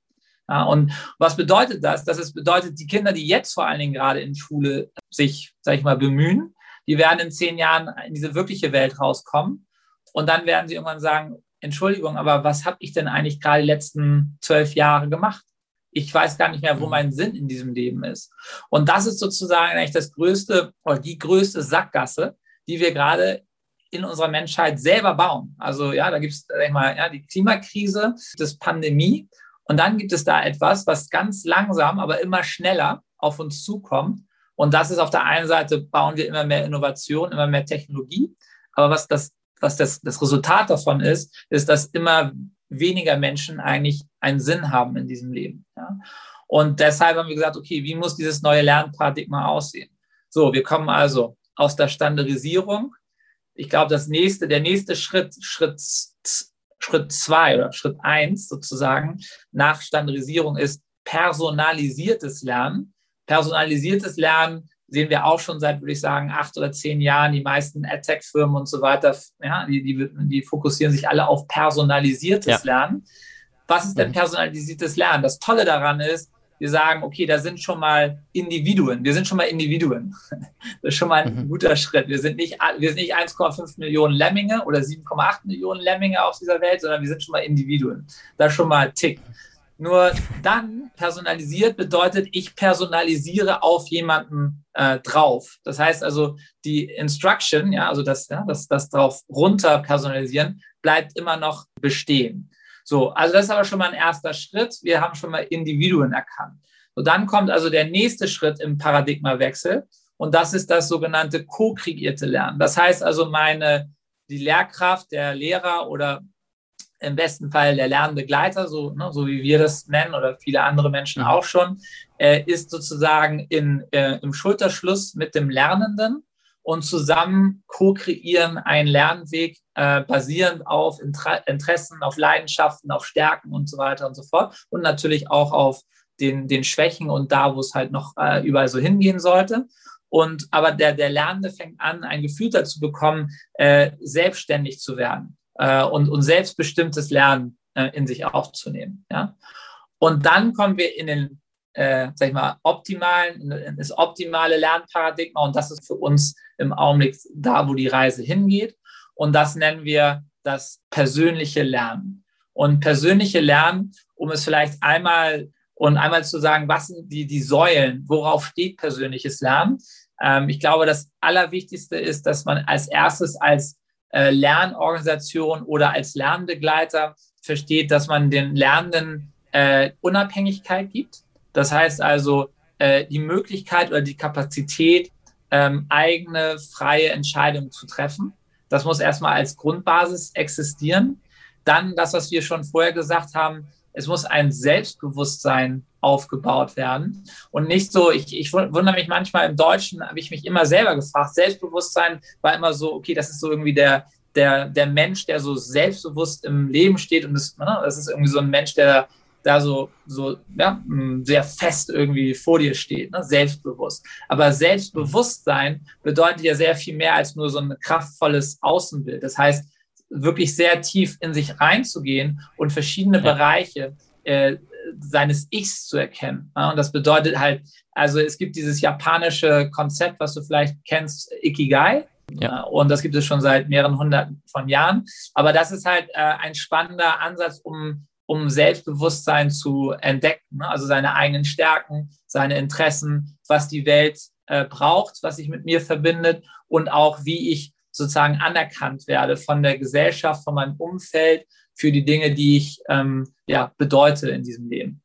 Ja, und was bedeutet das? Das ist, bedeutet, die Kinder, die jetzt vor allen Dingen gerade in Schule sich, sag ich mal, bemühen, die werden in zehn Jahren in diese wirkliche Welt rauskommen. Und dann werden sie irgendwann sagen, Entschuldigung, aber was habe ich denn eigentlich gerade die letzten zwölf Jahre gemacht? Ich weiß gar nicht mehr, wo mhm. mein Sinn in diesem Leben ist. Und das ist sozusagen eigentlich das größte oder die größte Sackgasse, die wir gerade in unserer Menschheit selber bauen. Also ja, da gibt es, sag ich mal, ja, die Klimakrise, das Pandemie und dann gibt es da etwas, was ganz langsam, aber immer schneller auf uns zukommt. Und das ist auf der einen Seite, bauen wir immer mehr Innovation, immer mehr Technologie. Aber was das, was das, das Resultat davon ist, ist, dass immer weniger Menschen eigentlich einen Sinn haben in diesem Leben. Ja? Und deshalb haben wir gesagt, okay, wie muss dieses neue Lernparadigma aussehen? So, wir kommen also aus der Standardisierung. Ich glaube, das nächste, der nächste Schritt, Schritt Schritt zwei oder Schritt eins sozusagen nach Standardisierung ist personalisiertes Lernen. Personalisiertes Lernen sehen wir auch schon seit, würde ich sagen, acht oder zehn Jahren. Die meisten AdTech-Firmen und so weiter, ja, die, die, die fokussieren sich alle auf personalisiertes ja. Lernen. Was ist denn mhm. personalisiertes Lernen? Das Tolle daran ist, wir sagen, okay, da sind schon mal Individuen. Wir sind schon mal Individuen. Das ist schon mal ein mhm. guter Schritt. Wir sind nicht, wir sind nicht 1,5 Millionen Lemminge oder 7,8 Millionen Lemminge auf dieser Welt, sondern wir sind schon mal Individuen. Das ist schon mal Tick. Nur dann personalisiert bedeutet, ich personalisiere auf jemanden äh, drauf. Das heißt also, die Instruction, ja, also das, ja, das, das drauf runter personalisieren, bleibt immer noch bestehen. So, also das ist aber schon mal ein erster Schritt. Wir haben schon mal Individuen erkannt. So, dann kommt also der nächste Schritt im Paradigmawechsel und das ist das sogenannte co-kreierte Lernen. Das heißt also, meine, die Lehrkraft, der Lehrer oder im besten Fall der Lernbegleiter, so, ne, so wie wir das nennen oder viele andere Menschen mhm. auch schon, äh, ist sozusagen in, äh, im Schulterschluss mit dem Lernenden und zusammen co-kreieren einen Lernweg äh, basierend auf Inter Interessen, auf Leidenschaften, auf Stärken und so weiter und so fort und natürlich auch auf den, den Schwächen und da, wo es halt noch äh, überall so hingehen sollte. Und aber der, der Lernende fängt an, ein Gefühl dazu bekommen, äh, selbstständig zu werden äh, und, und selbstbestimmtes Lernen äh, in sich aufzunehmen. Ja? Und dann kommen wir in den, äh, sag ich mal, optimalen, das optimale Lernparadigma und das ist für uns im Augenblick da, wo die Reise hingeht. Und das nennen wir das persönliche Lernen. Und persönliche Lernen, um es vielleicht einmal und einmal zu sagen, was sind die, die Säulen, worauf steht persönliches Lernen. Ähm, ich glaube, das Allerwichtigste ist, dass man als erstes als äh, Lernorganisation oder als Lernbegleiter versteht, dass man den Lernenden äh, Unabhängigkeit gibt. Das heißt also äh, die Möglichkeit oder die Kapazität, ähm, eigene freie Entscheidungen zu treffen. Das muss erstmal als Grundbasis existieren. Dann das, was wir schon vorher gesagt haben, es muss ein Selbstbewusstsein aufgebaut werden und nicht so, ich, ich wundere mich manchmal im Deutschen, habe ich mich immer selber gefragt, Selbstbewusstsein war immer so, okay, das ist so irgendwie der, der, der Mensch, der so selbstbewusst im Leben steht und das, ne, das ist irgendwie so ein Mensch, der da so, so ja, sehr fest irgendwie vor dir steht, ne? selbstbewusst. Aber Selbstbewusstsein bedeutet ja sehr viel mehr als nur so ein kraftvolles Außenbild. Das heißt, wirklich sehr tief in sich reinzugehen und verschiedene ja. Bereiche äh, seines Ichs zu erkennen. Ja? Und das bedeutet halt, also es gibt dieses japanische Konzept, was du vielleicht kennst, Ikigai. Ja. Äh, und das gibt es schon seit mehreren hunderten von Jahren. Aber das ist halt äh, ein spannender Ansatz, um um Selbstbewusstsein zu entdecken, ne? also seine eigenen Stärken, seine Interessen, was die Welt äh, braucht, was sich mit mir verbindet und auch wie ich sozusagen anerkannt werde von der Gesellschaft, von meinem Umfeld für die Dinge, die ich ähm, ja, bedeute in diesem Leben.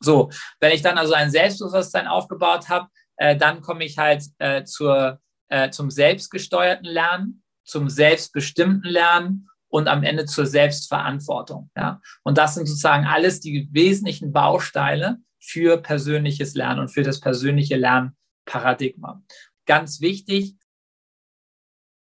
So, wenn ich dann also ein Selbstbewusstsein aufgebaut habe, äh, dann komme ich halt äh, zur, äh, zum selbstgesteuerten Lernen, zum selbstbestimmten Lernen und am Ende zur Selbstverantwortung. Ja? Und das sind sozusagen alles die wesentlichen Bausteine für persönliches Lernen und für das persönliche Lernparadigma. Ganz wichtig,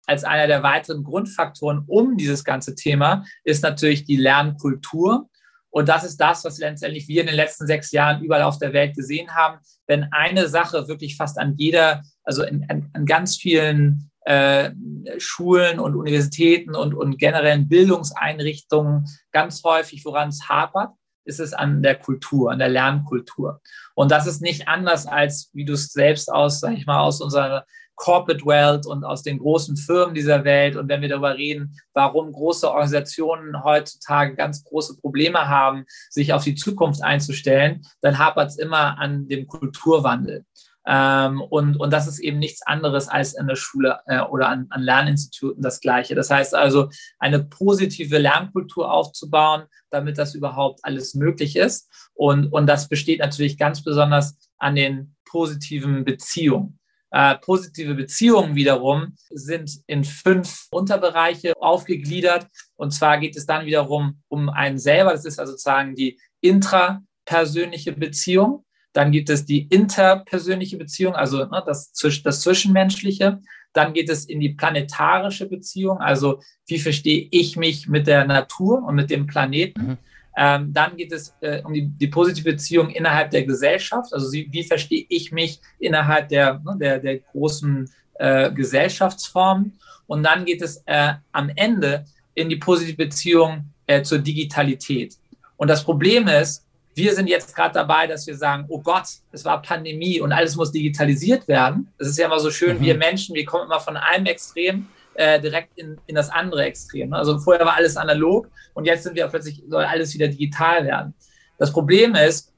als einer der weiteren Grundfaktoren um dieses ganze Thema ist natürlich die Lernkultur. Und das ist das, was letztendlich wir in den letzten sechs Jahren überall auf der Welt gesehen haben. Wenn eine Sache wirklich fast an jeder, also in, in, in ganz vielen äh, Schulen und Universitäten und, und generellen Bildungseinrichtungen ganz häufig, woran es hapert, ist es an der Kultur, an der Lernkultur. Und das ist nicht anders als, wie du es selbst aus, sag ich mal, aus unserer Corporate World und aus den großen Firmen dieser Welt. Und wenn wir darüber reden, warum große Organisationen heutzutage ganz große Probleme haben, sich auf die Zukunft einzustellen, dann hapert es immer an dem Kulturwandel. Ähm, und, und das ist eben nichts anderes als in der Schule äh, oder an, an Lerninstituten das Gleiche. Das heißt also, eine positive Lernkultur aufzubauen, damit das überhaupt alles möglich ist. Und, und das besteht natürlich ganz besonders an den positiven Beziehungen. Äh, positive Beziehungen wiederum sind in fünf Unterbereiche aufgegliedert. Und zwar geht es dann wiederum um einen selber. Das ist also sozusagen die intrapersönliche Beziehung. Dann gibt es die interpersönliche Beziehung, also ne, das, das Zwischenmenschliche. Dann geht es in die planetarische Beziehung, also wie verstehe ich mich mit der Natur und mit dem Planeten. Mhm. Ähm, dann geht es äh, um die, die, positive Beziehung innerhalb der Gesellschaft, also wie, wie verstehe ich mich innerhalb der, ne, der, der großen äh, Gesellschaftsformen. Und dann geht es äh, am Ende in die positive Beziehung äh, zur Digitalität. Und das Problem ist, wir sind jetzt gerade dabei, dass wir sagen, oh Gott, es war Pandemie und alles muss digitalisiert werden. Das ist ja immer so schön, mhm. wir Menschen, wir kommen immer von einem Extrem äh, direkt in, in das andere Extrem. Ne? Also vorher war alles analog und jetzt sind wir plötzlich, soll alles wieder digital werden. Das Problem ist,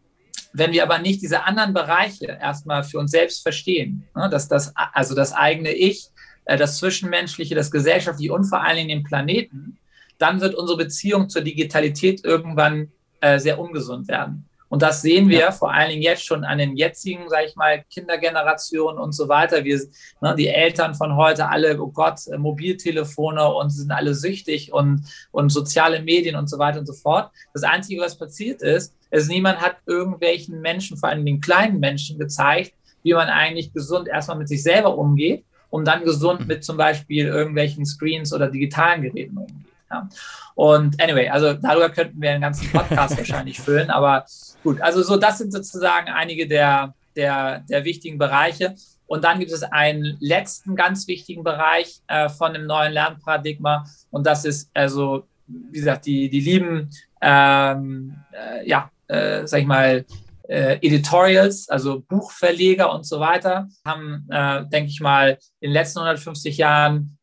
wenn wir aber nicht diese anderen Bereiche erstmal für uns selbst verstehen, ne? dass das, also das eigene Ich, äh, das Zwischenmenschliche, das Gesellschaftliche und vor allen Dingen den Planeten, dann wird unsere Beziehung zur Digitalität irgendwann äh, sehr ungesund werden. Und das sehen wir ja. vor allen Dingen jetzt schon an den jetzigen, sage ich mal, Kindergenerationen und so weiter. Wir, ne, die Eltern von heute alle, oh Gott, äh, Mobiltelefone und sind alle süchtig und, und soziale Medien und so weiter und so fort. Das Einzige, was passiert ist, ist, niemand hat irgendwelchen Menschen, vor allem den kleinen Menschen, gezeigt, wie man eigentlich gesund erstmal mit sich selber umgeht, um dann gesund mhm. mit zum Beispiel irgendwelchen Screens oder digitalen Geräten umgeht. Ja. Und anyway, also darüber könnten wir einen ganzen Podcast wahrscheinlich füllen, aber gut, also so, das sind sozusagen einige der, der, der wichtigen Bereiche. Und dann gibt es einen letzten ganz wichtigen Bereich äh, von dem neuen Lernparadigma und das ist also wie gesagt, die, die lieben, ähm, äh, ja, äh, sag ich mal, äh, Editorials, also Buchverleger und so weiter, haben, äh, denke ich mal, in den letzten 150 Jahren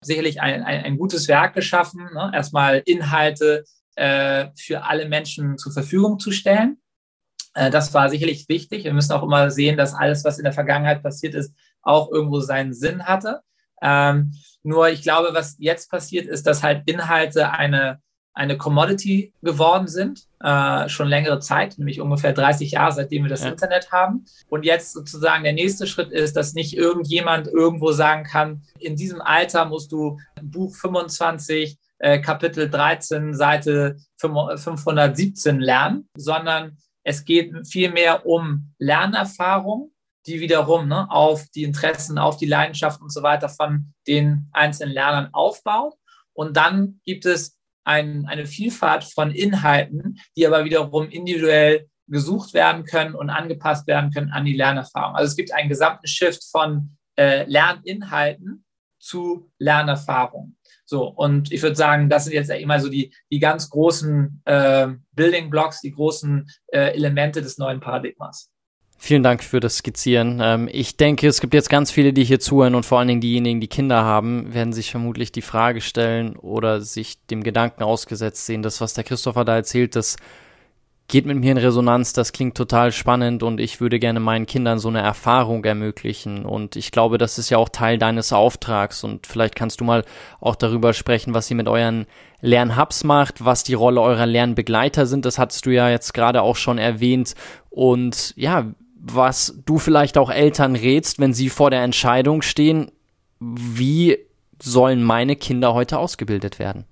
sicherlich ein, ein, ein gutes Werk geschaffen, ne? erstmal Inhalte äh, für alle Menschen zur Verfügung zu stellen. Äh, das war sicherlich wichtig. Wir müssen auch immer sehen, dass alles, was in der Vergangenheit passiert ist, auch irgendwo seinen Sinn hatte. Ähm, nur ich glaube, was jetzt passiert, ist, dass halt Inhalte eine, eine Commodity geworden sind, äh, schon längere Zeit, nämlich ungefähr 30 Jahre, seitdem wir das ja. Internet haben. Und jetzt sozusagen der nächste Schritt ist, dass nicht irgendjemand irgendwo sagen kann, in diesem Alter musst du Buch 25, äh, Kapitel 13, Seite 517 lernen, sondern es geht vielmehr um Lernerfahrung, die wiederum ne, auf die Interessen, auf die Leidenschaft und so weiter von den einzelnen Lernern aufbaut. Und dann gibt es ein, eine Vielfalt von Inhalten, die aber wiederum individuell gesucht werden können und angepasst werden können an die Lernerfahrung. Also es gibt einen gesamten Shift von äh, Lerninhalten zu Lernerfahrung. So, und ich würde sagen, das sind jetzt immer so die, die ganz großen äh, Building Blocks, die großen äh, Elemente des neuen Paradigmas. Vielen Dank für das Skizzieren. Ähm, ich denke, es gibt jetzt ganz viele, die hier zuhören und vor allen Dingen diejenigen, die Kinder haben, werden sich vermutlich die Frage stellen oder sich dem Gedanken ausgesetzt sehen, das, was der Christopher da erzählt, das geht mit mir in Resonanz, das klingt total spannend und ich würde gerne meinen Kindern so eine Erfahrung ermöglichen. Und ich glaube, das ist ja auch Teil deines Auftrags. Und vielleicht kannst du mal auch darüber sprechen, was ihr mit euren Lernhubs macht, was die Rolle eurer Lernbegleiter sind. Das hattest du ja jetzt gerade auch schon erwähnt. Und ja, was du vielleicht auch Eltern rätst, wenn sie vor der Entscheidung stehen, wie sollen meine Kinder heute ausgebildet werden?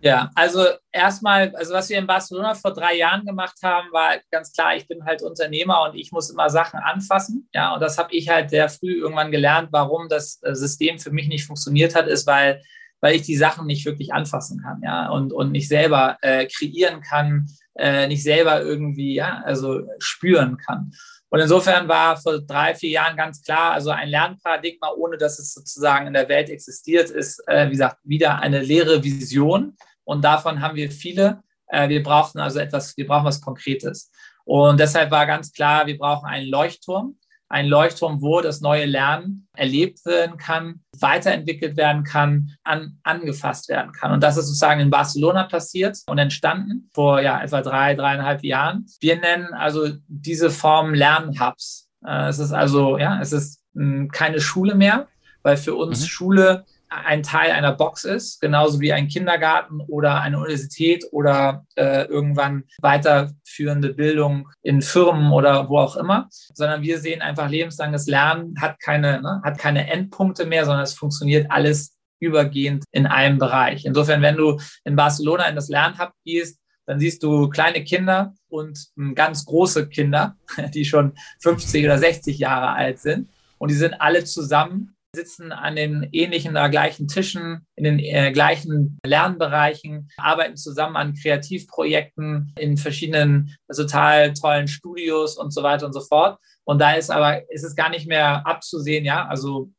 Ja, also erstmal, also was wir in Barcelona vor drei Jahren gemacht haben, war ganz klar, ich bin halt Unternehmer und ich muss immer Sachen anfassen. Ja, und das habe ich halt sehr früh irgendwann gelernt, warum das äh, System für mich nicht funktioniert hat, ist, weil, weil ich die Sachen nicht wirklich anfassen kann, ja, und, und nicht selber äh, kreieren kann, äh, nicht selber irgendwie, ja, also spüren kann. Und insofern war vor drei, vier Jahren ganz klar, also ein Lernparadigma, ohne dass es sozusagen in der Welt existiert, ist, äh, wie gesagt, wieder eine leere Vision. Und davon haben wir viele. Äh, wir brauchen also etwas, wir brauchen was Konkretes. Und deshalb war ganz klar, wir brauchen einen Leuchtturm. Ein Leuchtturm, wo das neue Lernen erlebt werden kann, weiterentwickelt werden kann, an, angefasst werden kann. Und das ist sozusagen in Barcelona passiert und entstanden vor ja, etwa drei, dreieinhalb Jahren. Wir nennen also diese Form Lernhubs. Äh, es ist also, ja, es ist mh, hm, keine Schule mehr, weil für uns mhm. Schule ein Teil einer Box ist, genauso wie ein Kindergarten oder eine Universität oder äh, irgendwann weiterführende Bildung in Firmen oder wo auch immer, sondern wir sehen einfach lebenslanges Lernen hat keine, ne, hat keine Endpunkte mehr, sondern es funktioniert alles übergehend in einem Bereich. Insofern, wenn du in Barcelona in das Lernhub gehst, dann siehst du kleine Kinder und ganz große Kinder, die schon 50 oder 60 Jahre alt sind. Und die sind alle zusammen sitzen an den ähnlichen oder gleichen Tischen, in den äh, gleichen Lernbereichen, arbeiten zusammen an Kreativprojekten in verschiedenen total tollen Studios und so weiter und so fort. Und da ist aber, ist es gar nicht mehr abzusehen, ja, also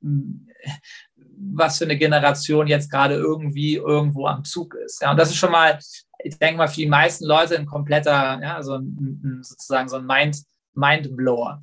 was für eine Generation jetzt gerade irgendwie irgendwo am Zug ist. Ja, und das ist schon mal, ich denke mal, für die meisten Leute ein kompletter, ja, so ein, sozusagen so ein Mind, Mindblower.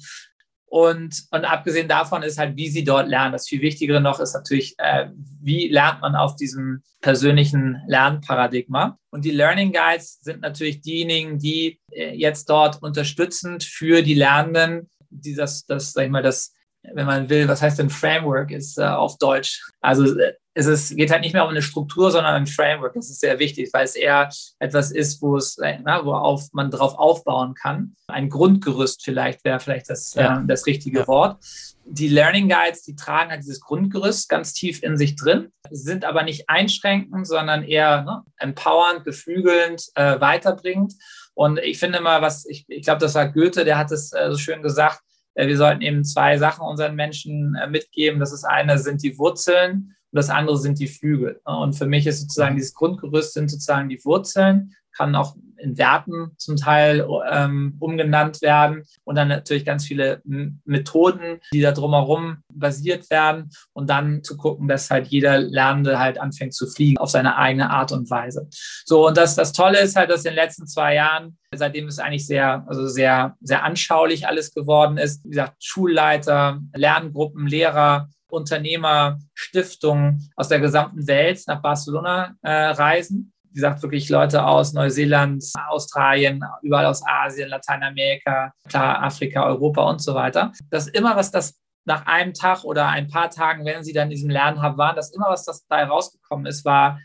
Und, und abgesehen davon ist halt, wie sie dort lernen. Das viel Wichtigere noch ist natürlich, äh, wie lernt man auf diesem persönlichen Lernparadigma. Und die Learning Guides sind natürlich diejenigen, die äh, jetzt dort unterstützend für die Lernenden, die das, das, sag ich mal, das wenn man will, was heißt denn Framework ist äh, auf Deutsch? Also äh, es ist, geht halt nicht mehr um eine Struktur, sondern ein Framework. Das ist sehr wichtig, weil es eher etwas ist, wo es, äh, na, worauf man drauf aufbauen kann. Ein Grundgerüst vielleicht wäre vielleicht das, ja. äh, das richtige ja. Wort. Die Learning Guides, die tragen halt dieses Grundgerüst ganz tief in sich drin, sind aber nicht einschränkend, sondern eher ne, empowernd, beflügelnd, äh, weiterbringend. Und ich finde mal, was, ich, ich glaube, das war Goethe, der hat es äh, so schön gesagt, äh, wir sollten eben zwei Sachen unseren Menschen äh, mitgeben. Das ist eine sind die Wurzeln und das andere sind die Flügel. Und für mich ist sozusagen dieses Grundgerüst sind sozusagen die Wurzeln, kann auch in Werten zum Teil ähm, umgenannt werden und dann natürlich ganz viele Methoden, die da drumherum basiert werden und dann zu gucken, dass halt jeder Lernende halt anfängt zu fliegen auf seine eigene Art und Weise. So, und das, das Tolle ist halt, dass in den letzten zwei Jahren, seitdem es eigentlich sehr, also sehr, sehr anschaulich alles geworden ist, wie gesagt, Schulleiter, Lerngruppen, Lehrer, Unternehmer, Stiftungen aus der gesamten Welt nach Barcelona äh, reisen wie gesagt, wirklich Leute aus Neuseeland, Australien, überall aus Asien, Lateinamerika, klar, Afrika, Europa und so weiter. Das immer, was das nach einem Tag oder ein paar Tagen, wenn sie dann in diesem Lernhub waren, das immer, was das da rausgekommen ist, war,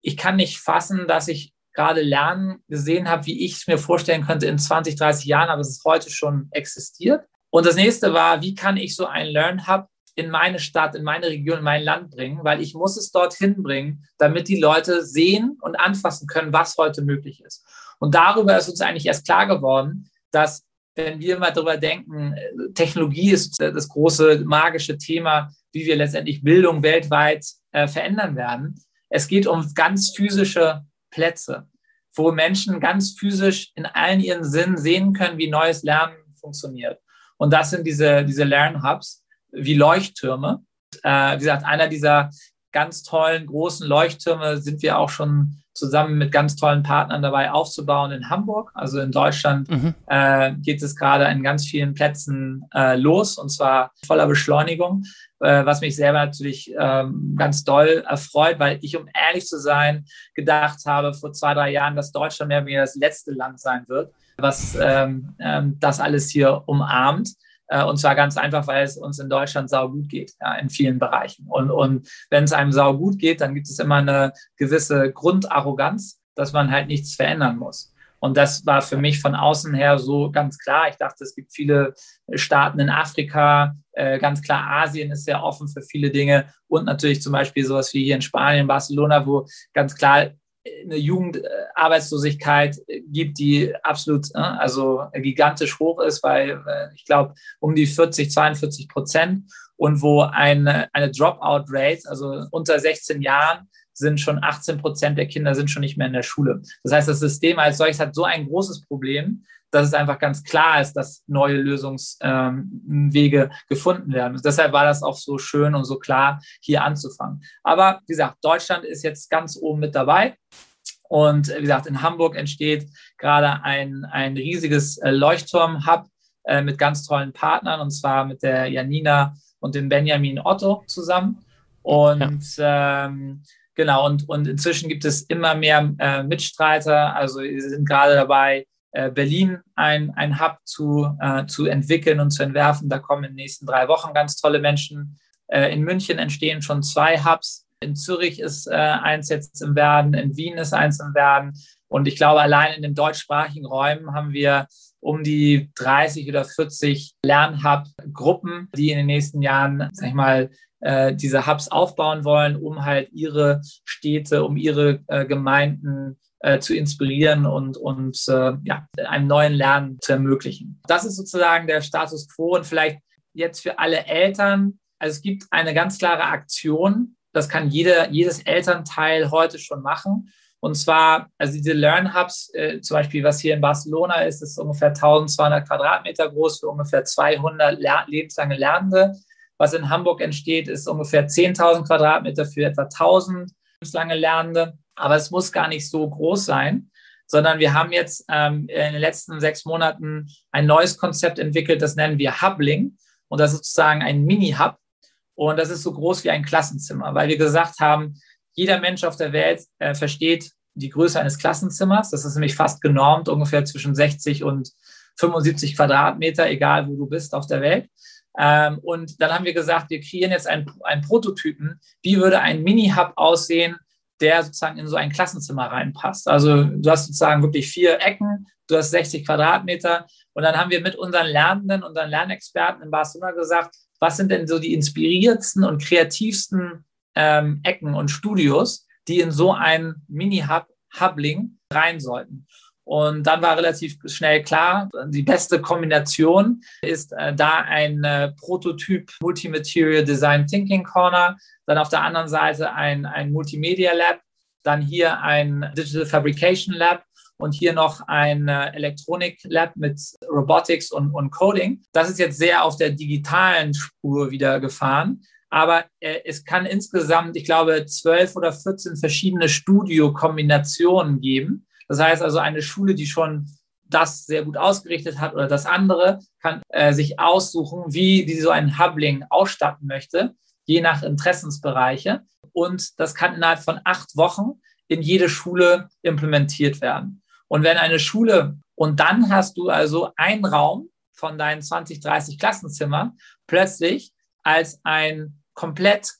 ich kann nicht fassen, dass ich gerade Lernen gesehen habe, wie ich es mir vorstellen könnte in 20, 30 Jahren, aber es ist heute schon existiert. Und das nächste war, wie kann ich so ein Lernhub in meine Stadt, in meine Region, in mein Land bringen, weil ich muss es dorthin bringen, damit die Leute sehen und anfassen können, was heute möglich ist. Und darüber ist uns eigentlich erst klar geworden, dass wenn wir mal darüber denken, Technologie ist das große magische Thema, wie wir letztendlich Bildung weltweit äh, verändern werden. Es geht um ganz physische Plätze, wo Menschen ganz physisch in allen ihren Sinnen sehen können, wie neues Lernen funktioniert. Und das sind diese, diese Lernhubs wie Leuchttürme. Äh, wie gesagt, einer dieser ganz tollen großen Leuchttürme sind wir auch schon zusammen mit ganz tollen Partnern dabei aufzubauen in Hamburg. Also in Deutschland mhm. äh, geht es gerade an ganz vielen Plätzen äh, los und zwar voller Beschleunigung, äh, was mich selber natürlich ähm, ganz doll erfreut, weil ich, um ehrlich zu sein, gedacht habe vor zwei, drei Jahren, dass Deutschland mehr wie das letzte Land sein wird, was ähm, ähm, das alles hier umarmt. Äh, und zwar ganz einfach, weil es uns in Deutschland sau gut geht, ja, in vielen Bereichen. Und, und wenn es einem sau gut geht, dann gibt es immer eine gewisse Grundarroganz, dass man halt nichts verändern muss. Und das war für mich von außen her so ganz klar. Ich dachte, es gibt viele Staaten in Afrika, äh, ganz klar Asien ist sehr offen für viele Dinge und natürlich zum Beispiel sowas wie hier in Spanien, Barcelona, wo ganz klar eine Jugendarbeitslosigkeit gibt, die absolut äh, also gigantisch hoch ist, weil äh, ich glaube um die 40, 42 Prozent und wo eine, eine Dropout-Rate, also unter 16 Jahren, sind schon 18 Prozent der Kinder sind schon nicht mehr in der Schule. Das heißt, das System als solches hat so ein großes Problem, dass es einfach ganz klar ist, dass neue Lösungswege ähm, gefunden werden. Und deshalb war das auch so schön und so klar, hier anzufangen. Aber wie gesagt, Deutschland ist jetzt ganz oben mit dabei. Und wie gesagt, in Hamburg entsteht gerade ein, ein riesiges äh, Leuchtturm-Hub äh, mit ganz tollen Partnern, und zwar mit der Janina und dem Benjamin Otto zusammen. Und ja. ähm, genau, und, und inzwischen gibt es immer mehr äh, Mitstreiter. Also sie sind gerade dabei, Berlin ein, ein Hub zu, äh, zu entwickeln und zu entwerfen. Da kommen in den nächsten drei Wochen ganz tolle Menschen. Äh, in München entstehen schon zwei Hubs. In Zürich ist äh, eins jetzt im Werden, in Wien ist eins im Werden. Und ich glaube, allein in den deutschsprachigen Räumen haben wir um die 30 oder 40 Lernhub-Gruppen, die in den nächsten Jahren, sag ich mal, äh, diese Hubs aufbauen wollen, um halt ihre Städte, um ihre äh, Gemeinden äh, zu inspirieren und, und äh, ja, einem neuen Lernen zu ermöglichen. Das ist sozusagen der Status quo und vielleicht jetzt für alle Eltern. Also es gibt eine ganz klare Aktion, das kann jeder, jedes Elternteil heute schon machen. Und zwar, also diese Learn Hubs, äh, zum Beispiel, was hier in Barcelona ist, ist ungefähr 1200 Quadratmeter groß für ungefähr 200 ler lebenslange Lernende. Was in Hamburg entsteht, ist ungefähr 10.000 Quadratmeter für etwa 1000 lebenslange Lernende. Aber es muss gar nicht so groß sein, sondern wir haben jetzt ähm, in den letzten sechs Monaten ein neues Konzept entwickelt, das nennen wir Hubling. Und das ist sozusagen ein Mini-Hub. Und das ist so groß wie ein Klassenzimmer, weil wir gesagt haben, jeder Mensch auf der Welt äh, versteht die Größe eines Klassenzimmers. Das ist nämlich fast genormt, ungefähr zwischen 60 und 75 Quadratmeter, egal wo du bist auf der Welt. Ähm, und dann haben wir gesagt, wir kreieren jetzt einen, einen Prototypen. Wie würde ein Mini-Hub aussehen, der sozusagen in so ein Klassenzimmer reinpasst. Also du hast sozusagen wirklich vier Ecken, du hast 60 Quadratmeter und dann haben wir mit unseren Lernenden, unseren Lernexperten in Barcelona gesagt, was sind denn so die inspiriertsten und kreativsten ähm, Ecken und Studios, die in so ein Mini-Hub, Hubling rein sollten. Und dann war relativ schnell klar, die beste Kombination ist äh, da ein äh, Prototyp Multimaterial Design Thinking Corner, dann auf der anderen Seite ein, ein Multimedia Lab, dann hier ein Digital Fabrication Lab und hier noch ein äh, Elektronik-Lab mit Robotics und, und Coding. Das ist jetzt sehr auf der digitalen Spur wieder gefahren. Aber äh, es kann insgesamt, ich glaube, zwölf oder 14 verschiedene Studio-Kombinationen geben. Das heißt also, eine Schule, die schon das sehr gut ausgerichtet hat oder das andere, kann äh, sich aussuchen, wie, wie so ein Hubling ausstatten möchte, je nach Interessensbereiche. Und das kann innerhalb von acht Wochen in jede Schule implementiert werden. Und wenn eine Schule, und dann hast du also einen Raum von deinen 20, 30 Klassenzimmern plötzlich als ein komplett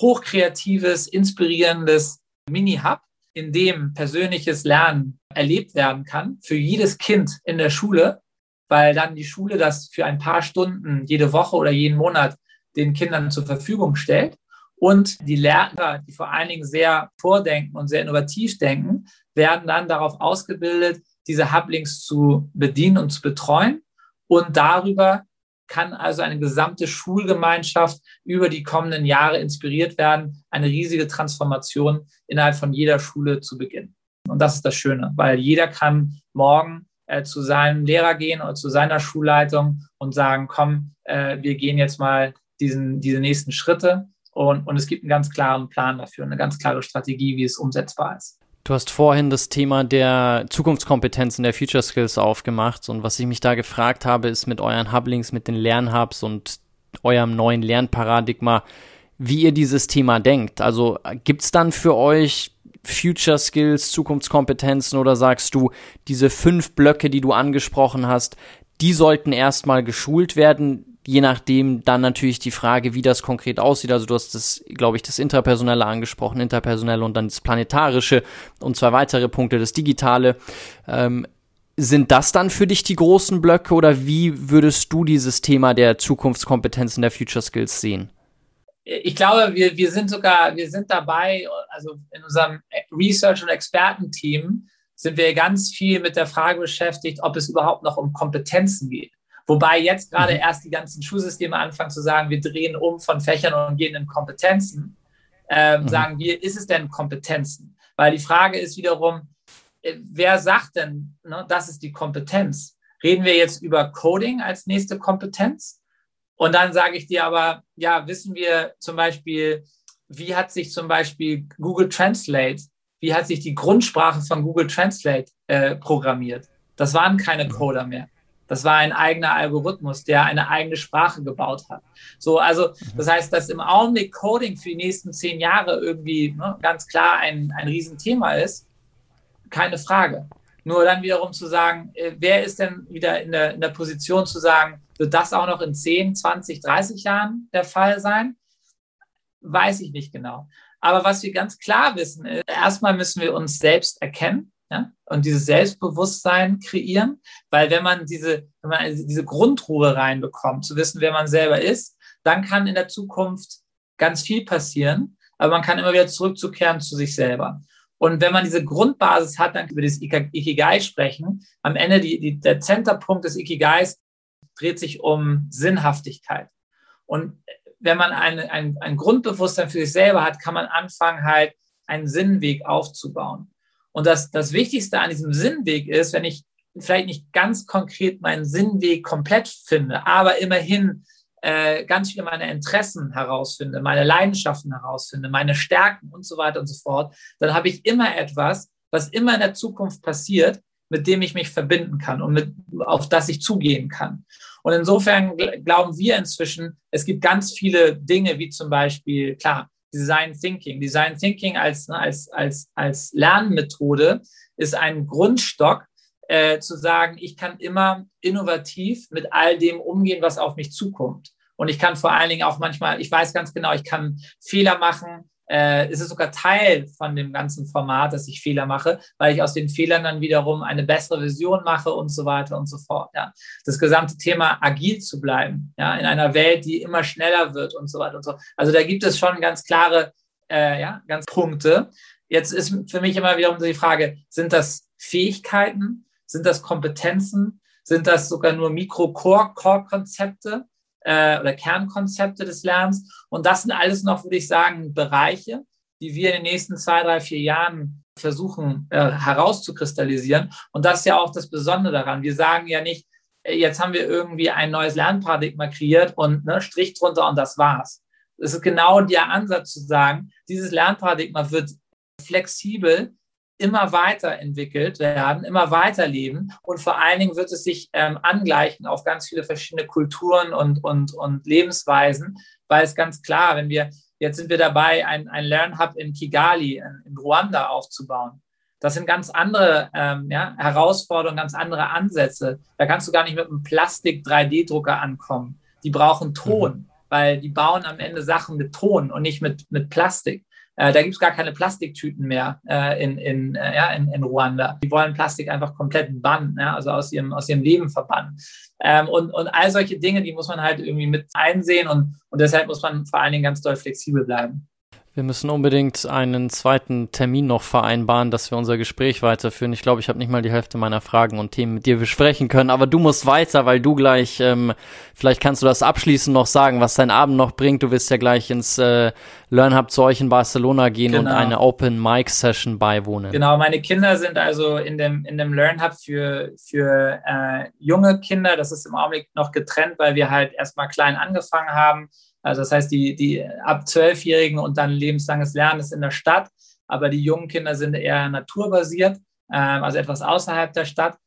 hochkreatives, inspirierendes Mini-Hub, in dem persönliches Lernen erlebt werden kann für jedes Kind in der Schule, weil dann die Schule das für ein paar Stunden jede Woche oder jeden Monat den Kindern zur Verfügung stellt. Und die Lehrer, die vor allen Dingen sehr vordenken und sehr innovativ denken, werden dann darauf ausgebildet, diese Hublinks zu bedienen und zu betreuen. Und darüber kann also eine gesamte Schulgemeinschaft über die kommenden Jahre inspiriert werden, eine riesige Transformation innerhalb von jeder Schule zu beginnen. Und das ist das Schöne, weil jeder kann morgen äh, zu seinem Lehrer gehen oder zu seiner Schulleitung und sagen, komm, äh, wir gehen jetzt mal diesen, diese nächsten Schritte. Und, und es gibt einen ganz klaren Plan dafür, eine ganz klare Strategie, wie es umsetzbar ist. Du hast vorhin das Thema der Zukunftskompetenzen der Future Skills aufgemacht und was ich mich da gefragt habe, ist mit euren Hublings, mit den Lernhubs und eurem neuen Lernparadigma, wie ihr dieses Thema denkt. Also gibt es dann für euch Future Skills, Zukunftskompetenzen oder sagst du, diese fünf Blöcke, die du angesprochen hast, die sollten erstmal geschult werden, je nachdem dann natürlich die Frage, wie das konkret aussieht. Also du hast das, glaube ich, das Interpersonelle angesprochen, Interpersonelle und dann das Planetarische und zwei weitere Punkte, das Digitale. Ähm, sind das dann für dich die großen Blöcke oder wie würdest du dieses Thema der Zukunftskompetenzen der Future Skills sehen? Ich glaube, wir, wir sind sogar, wir sind dabei, also in unserem Research- und Expertenteam sind wir ganz viel mit der Frage beschäftigt, ob es überhaupt noch um Kompetenzen geht. Wobei jetzt gerade mhm. erst die ganzen Schulsysteme anfangen zu sagen, wir drehen um von Fächern und gehen in Kompetenzen. Ähm, mhm. Sagen wir, ist es denn Kompetenzen? Weil die Frage ist wiederum, äh, wer sagt denn, ne, das ist die Kompetenz? Reden wir jetzt über Coding als nächste Kompetenz? Und dann sage ich dir aber, ja, wissen wir zum Beispiel, wie hat sich zum Beispiel Google Translate, wie hat sich die Grundsprache von Google Translate äh, programmiert? Das waren keine mhm. Coder mehr. Das war ein eigener Algorithmus, der eine eigene Sprache gebaut hat. So, also das heißt, dass im Augenblick Coding für die nächsten zehn Jahre irgendwie ne, ganz klar ein, ein Riesenthema ist, keine Frage. Nur dann wiederum zu sagen, äh, wer ist denn wieder in der, in der Position zu sagen, wird das auch noch in 10, 20, 30 Jahren der Fall sein? Weiß ich nicht genau. Aber was wir ganz klar wissen, ist, erstmal müssen wir uns selbst erkennen ja? und dieses Selbstbewusstsein kreieren, weil wenn man diese, wenn man also diese Grundruhe reinbekommt, zu wissen, wer man selber ist, dann kann in der Zukunft ganz viel passieren, aber man kann immer wieder zurückzukehren zu sich selber. Und wenn man diese Grundbasis hat, dann über das Ikigai sprechen. Am Ende die, die, der Centerpunkt des Ikigais dreht sich um Sinnhaftigkeit. Und wenn man eine, ein, ein Grundbewusstsein für sich selber hat, kann man anfangen, halt einen Sinnweg aufzubauen. Und das, das Wichtigste an diesem Sinnweg ist, wenn ich vielleicht nicht ganz konkret meinen Sinnweg komplett finde, aber immerhin äh, ganz viel meine Interessen herausfinde, meine Leidenschaften herausfinde, meine Stärken und so weiter und so fort, dann habe ich immer etwas, was immer in der Zukunft passiert, mit dem ich mich verbinden kann und mit, auf das ich zugehen kann. Und insofern glauben wir inzwischen, es gibt ganz viele Dinge, wie zum Beispiel, klar, Design Thinking. Design Thinking als, ne, als, als, als Lernmethode ist ein Grundstock, äh, zu sagen, ich kann immer innovativ mit all dem umgehen, was auf mich zukommt. Und ich kann vor allen Dingen auch manchmal, ich weiß ganz genau, ich kann Fehler machen, äh, ist es sogar Teil von dem ganzen Format, dass ich Fehler mache, weil ich aus den Fehlern dann wiederum eine bessere Vision mache und so weiter und so fort. Ja. Das gesamte Thema agil zu bleiben, ja, in einer Welt, die immer schneller wird und so weiter und so. Also da gibt es schon ganz klare, äh, ja, ganz Punkte. Jetzt ist für mich immer wiederum die Frage, sind das Fähigkeiten? Sind das Kompetenzen? Sind das sogar nur Mikro-Core-Konzepte? Äh, oder Kernkonzepte des Lernens. Und das sind alles noch, würde ich sagen, Bereiche, die wir in den nächsten zwei, drei, vier Jahren versuchen äh, herauszukristallisieren. Und das ist ja auch das Besondere daran. Wir sagen ja nicht, jetzt haben wir irgendwie ein neues Lernparadigma kreiert und ne, Strich drunter und das war's. Es ist genau der Ansatz zu sagen, dieses Lernparadigma wird flexibel immer weiterentwickelt werden, immer weiterleben und vor allen Dingen wird es sich ähm, angleichen auf ganz viele verschiedene Kulturen und, und, und Lebensweisen, weil es ganz klar, wenn wir, jetzt sind wir dabei, ein, ein Lernhub in Kigali, in, in Ruanda aufzubauen. Das sind ganz andere ähm, ja, Herausforderungen, ganz andere Ansätze. Da kannst du gar nicht mit einem Plastik-3D-Drucker ankommen. Die brauchen Ton, mhm. weil die bauen am Ende Sachen mit Ton und nicht mit, mit Plastik. Äh, da gibt es gar keine Plastiktüten mehr äh, in, in, äh, ja, in, in Ruanda. Die wollen Plastik einfach komplett bannen, ja, also aus ihrem, aus ihrem Leben verbannen. Ähm, und, und all solche Dinge, die muss man halt irgendwie mit einsehen und, und deshalb muss man vor allen Dingen ganz doll flexibel bleiben. Wir müssen unbedingt einen zweiten Termin noch vereinbaren, dass wir unser Gespräch weiterführen. Ich glaube, ich habe nicht mal die Hälfte meiner Fragen und Themen mit dir besprechen können, aber du musst weiter, weil du gleich, ähm, vielleicht kannst du das abschließend noch sagen, was dein Abend noch bringt. Du wirst ja gleich ins äh, Learn Hub zu euch in Barcelona gehen genau. und eine Open Mic Session beiwohnen. Genau, meine Kinder sind also in dem, in dem Learn Hub für, für äh, junge Kinder. Das ist im Augenblick noch getrennt, weil wir halt erstmal klein angefangen haben also das heißt, die, die ab Zwölfjährigen und dann lebenslanges Lernen ist in der Stadt, aber die jungen Kinder sind eher naturbasiert, ähm, also etwas außerhalb der Stadt.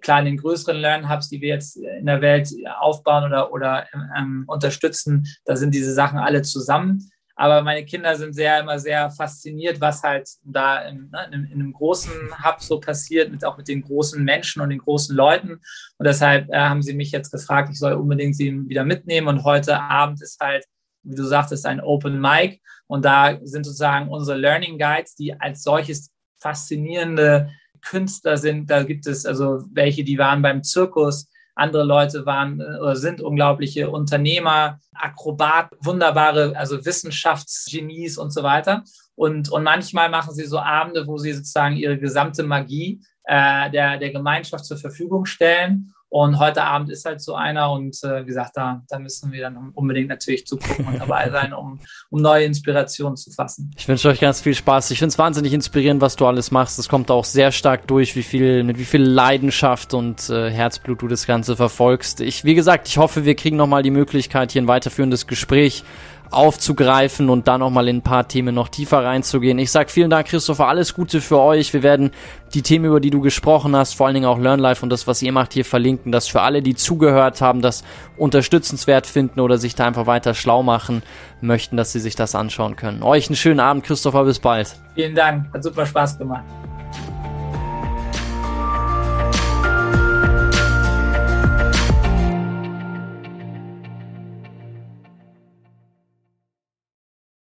Klar, in den größeren Lernhubs, die wir jetzt in der Welt aufbauen oder, oder ähm, unterstützen, da sind diese Sachen alle zusammen. Aber meine Kinder sind sehr immer sehr fasziniert, was halt da in, ne, in, in einem großen Hub so passiert, mit, auch mit den großen Menschen und den großen Leuten. Und deshalb äh, haben sie mich jetzt gefragt, ich soll unbedingt sie wieder mitnehmen. Und heute Abend ist halt, wie du sagtest, ein Open Mic. Und da sind sozusagen unsere Learning Guides, die als solches faszinierende Künstler sind. Da gibt es also welche, die waren beim Zirkus, andere Leute waren äh, oder sind unglaubliche Unternehmer, Akrobat, wunderbare, also Wissenschaftsgenies und so weiter. Und, und manchmal machen sie so Abende, wo sie sozusagen ihre gesamte Magie äh, der, der Gemeinschaft zur Verfügung stellen. Und heute Abend ist halt so einer und äh, wie gesagt, da, da müssen wir dann unbedingt natürlich zugucken und dabei sein, um, um neue Inspirationen zu fassen. Ich wünsche euch ganz viel Spaß. Ich finde es wahnsinnig inspirierend, was du alles machst. Es kommt auch sehr stark durch, wie viel, mit wie viel Leidenschaft und äh, Herzblut du das Ganze verfolgst. Ich, wie gesagt, ich hoffe, wir kriegen nochmal die Möglichkeit, hier ein weiterführendes Gespräch aufzugreifen und da nochmal in ein paar Themen noch tiefer reinzugehen. Ich sag vielen Dank, Christopher, alles Gute für euch. Wir werden die Themen, über die du gesprochen hast, vor allen Dingen auch Learn Life und das, was ihr macht, hier verlinken, das für alle, die zugehört haben, das unterstützenswert finden oder sich da einfach weiter schlau machen möchten, dass sie sich das anschauen können. Euch einen schönen Abend, Christopher, bis bald. Vielen Dank, hat super Spaß gemacht.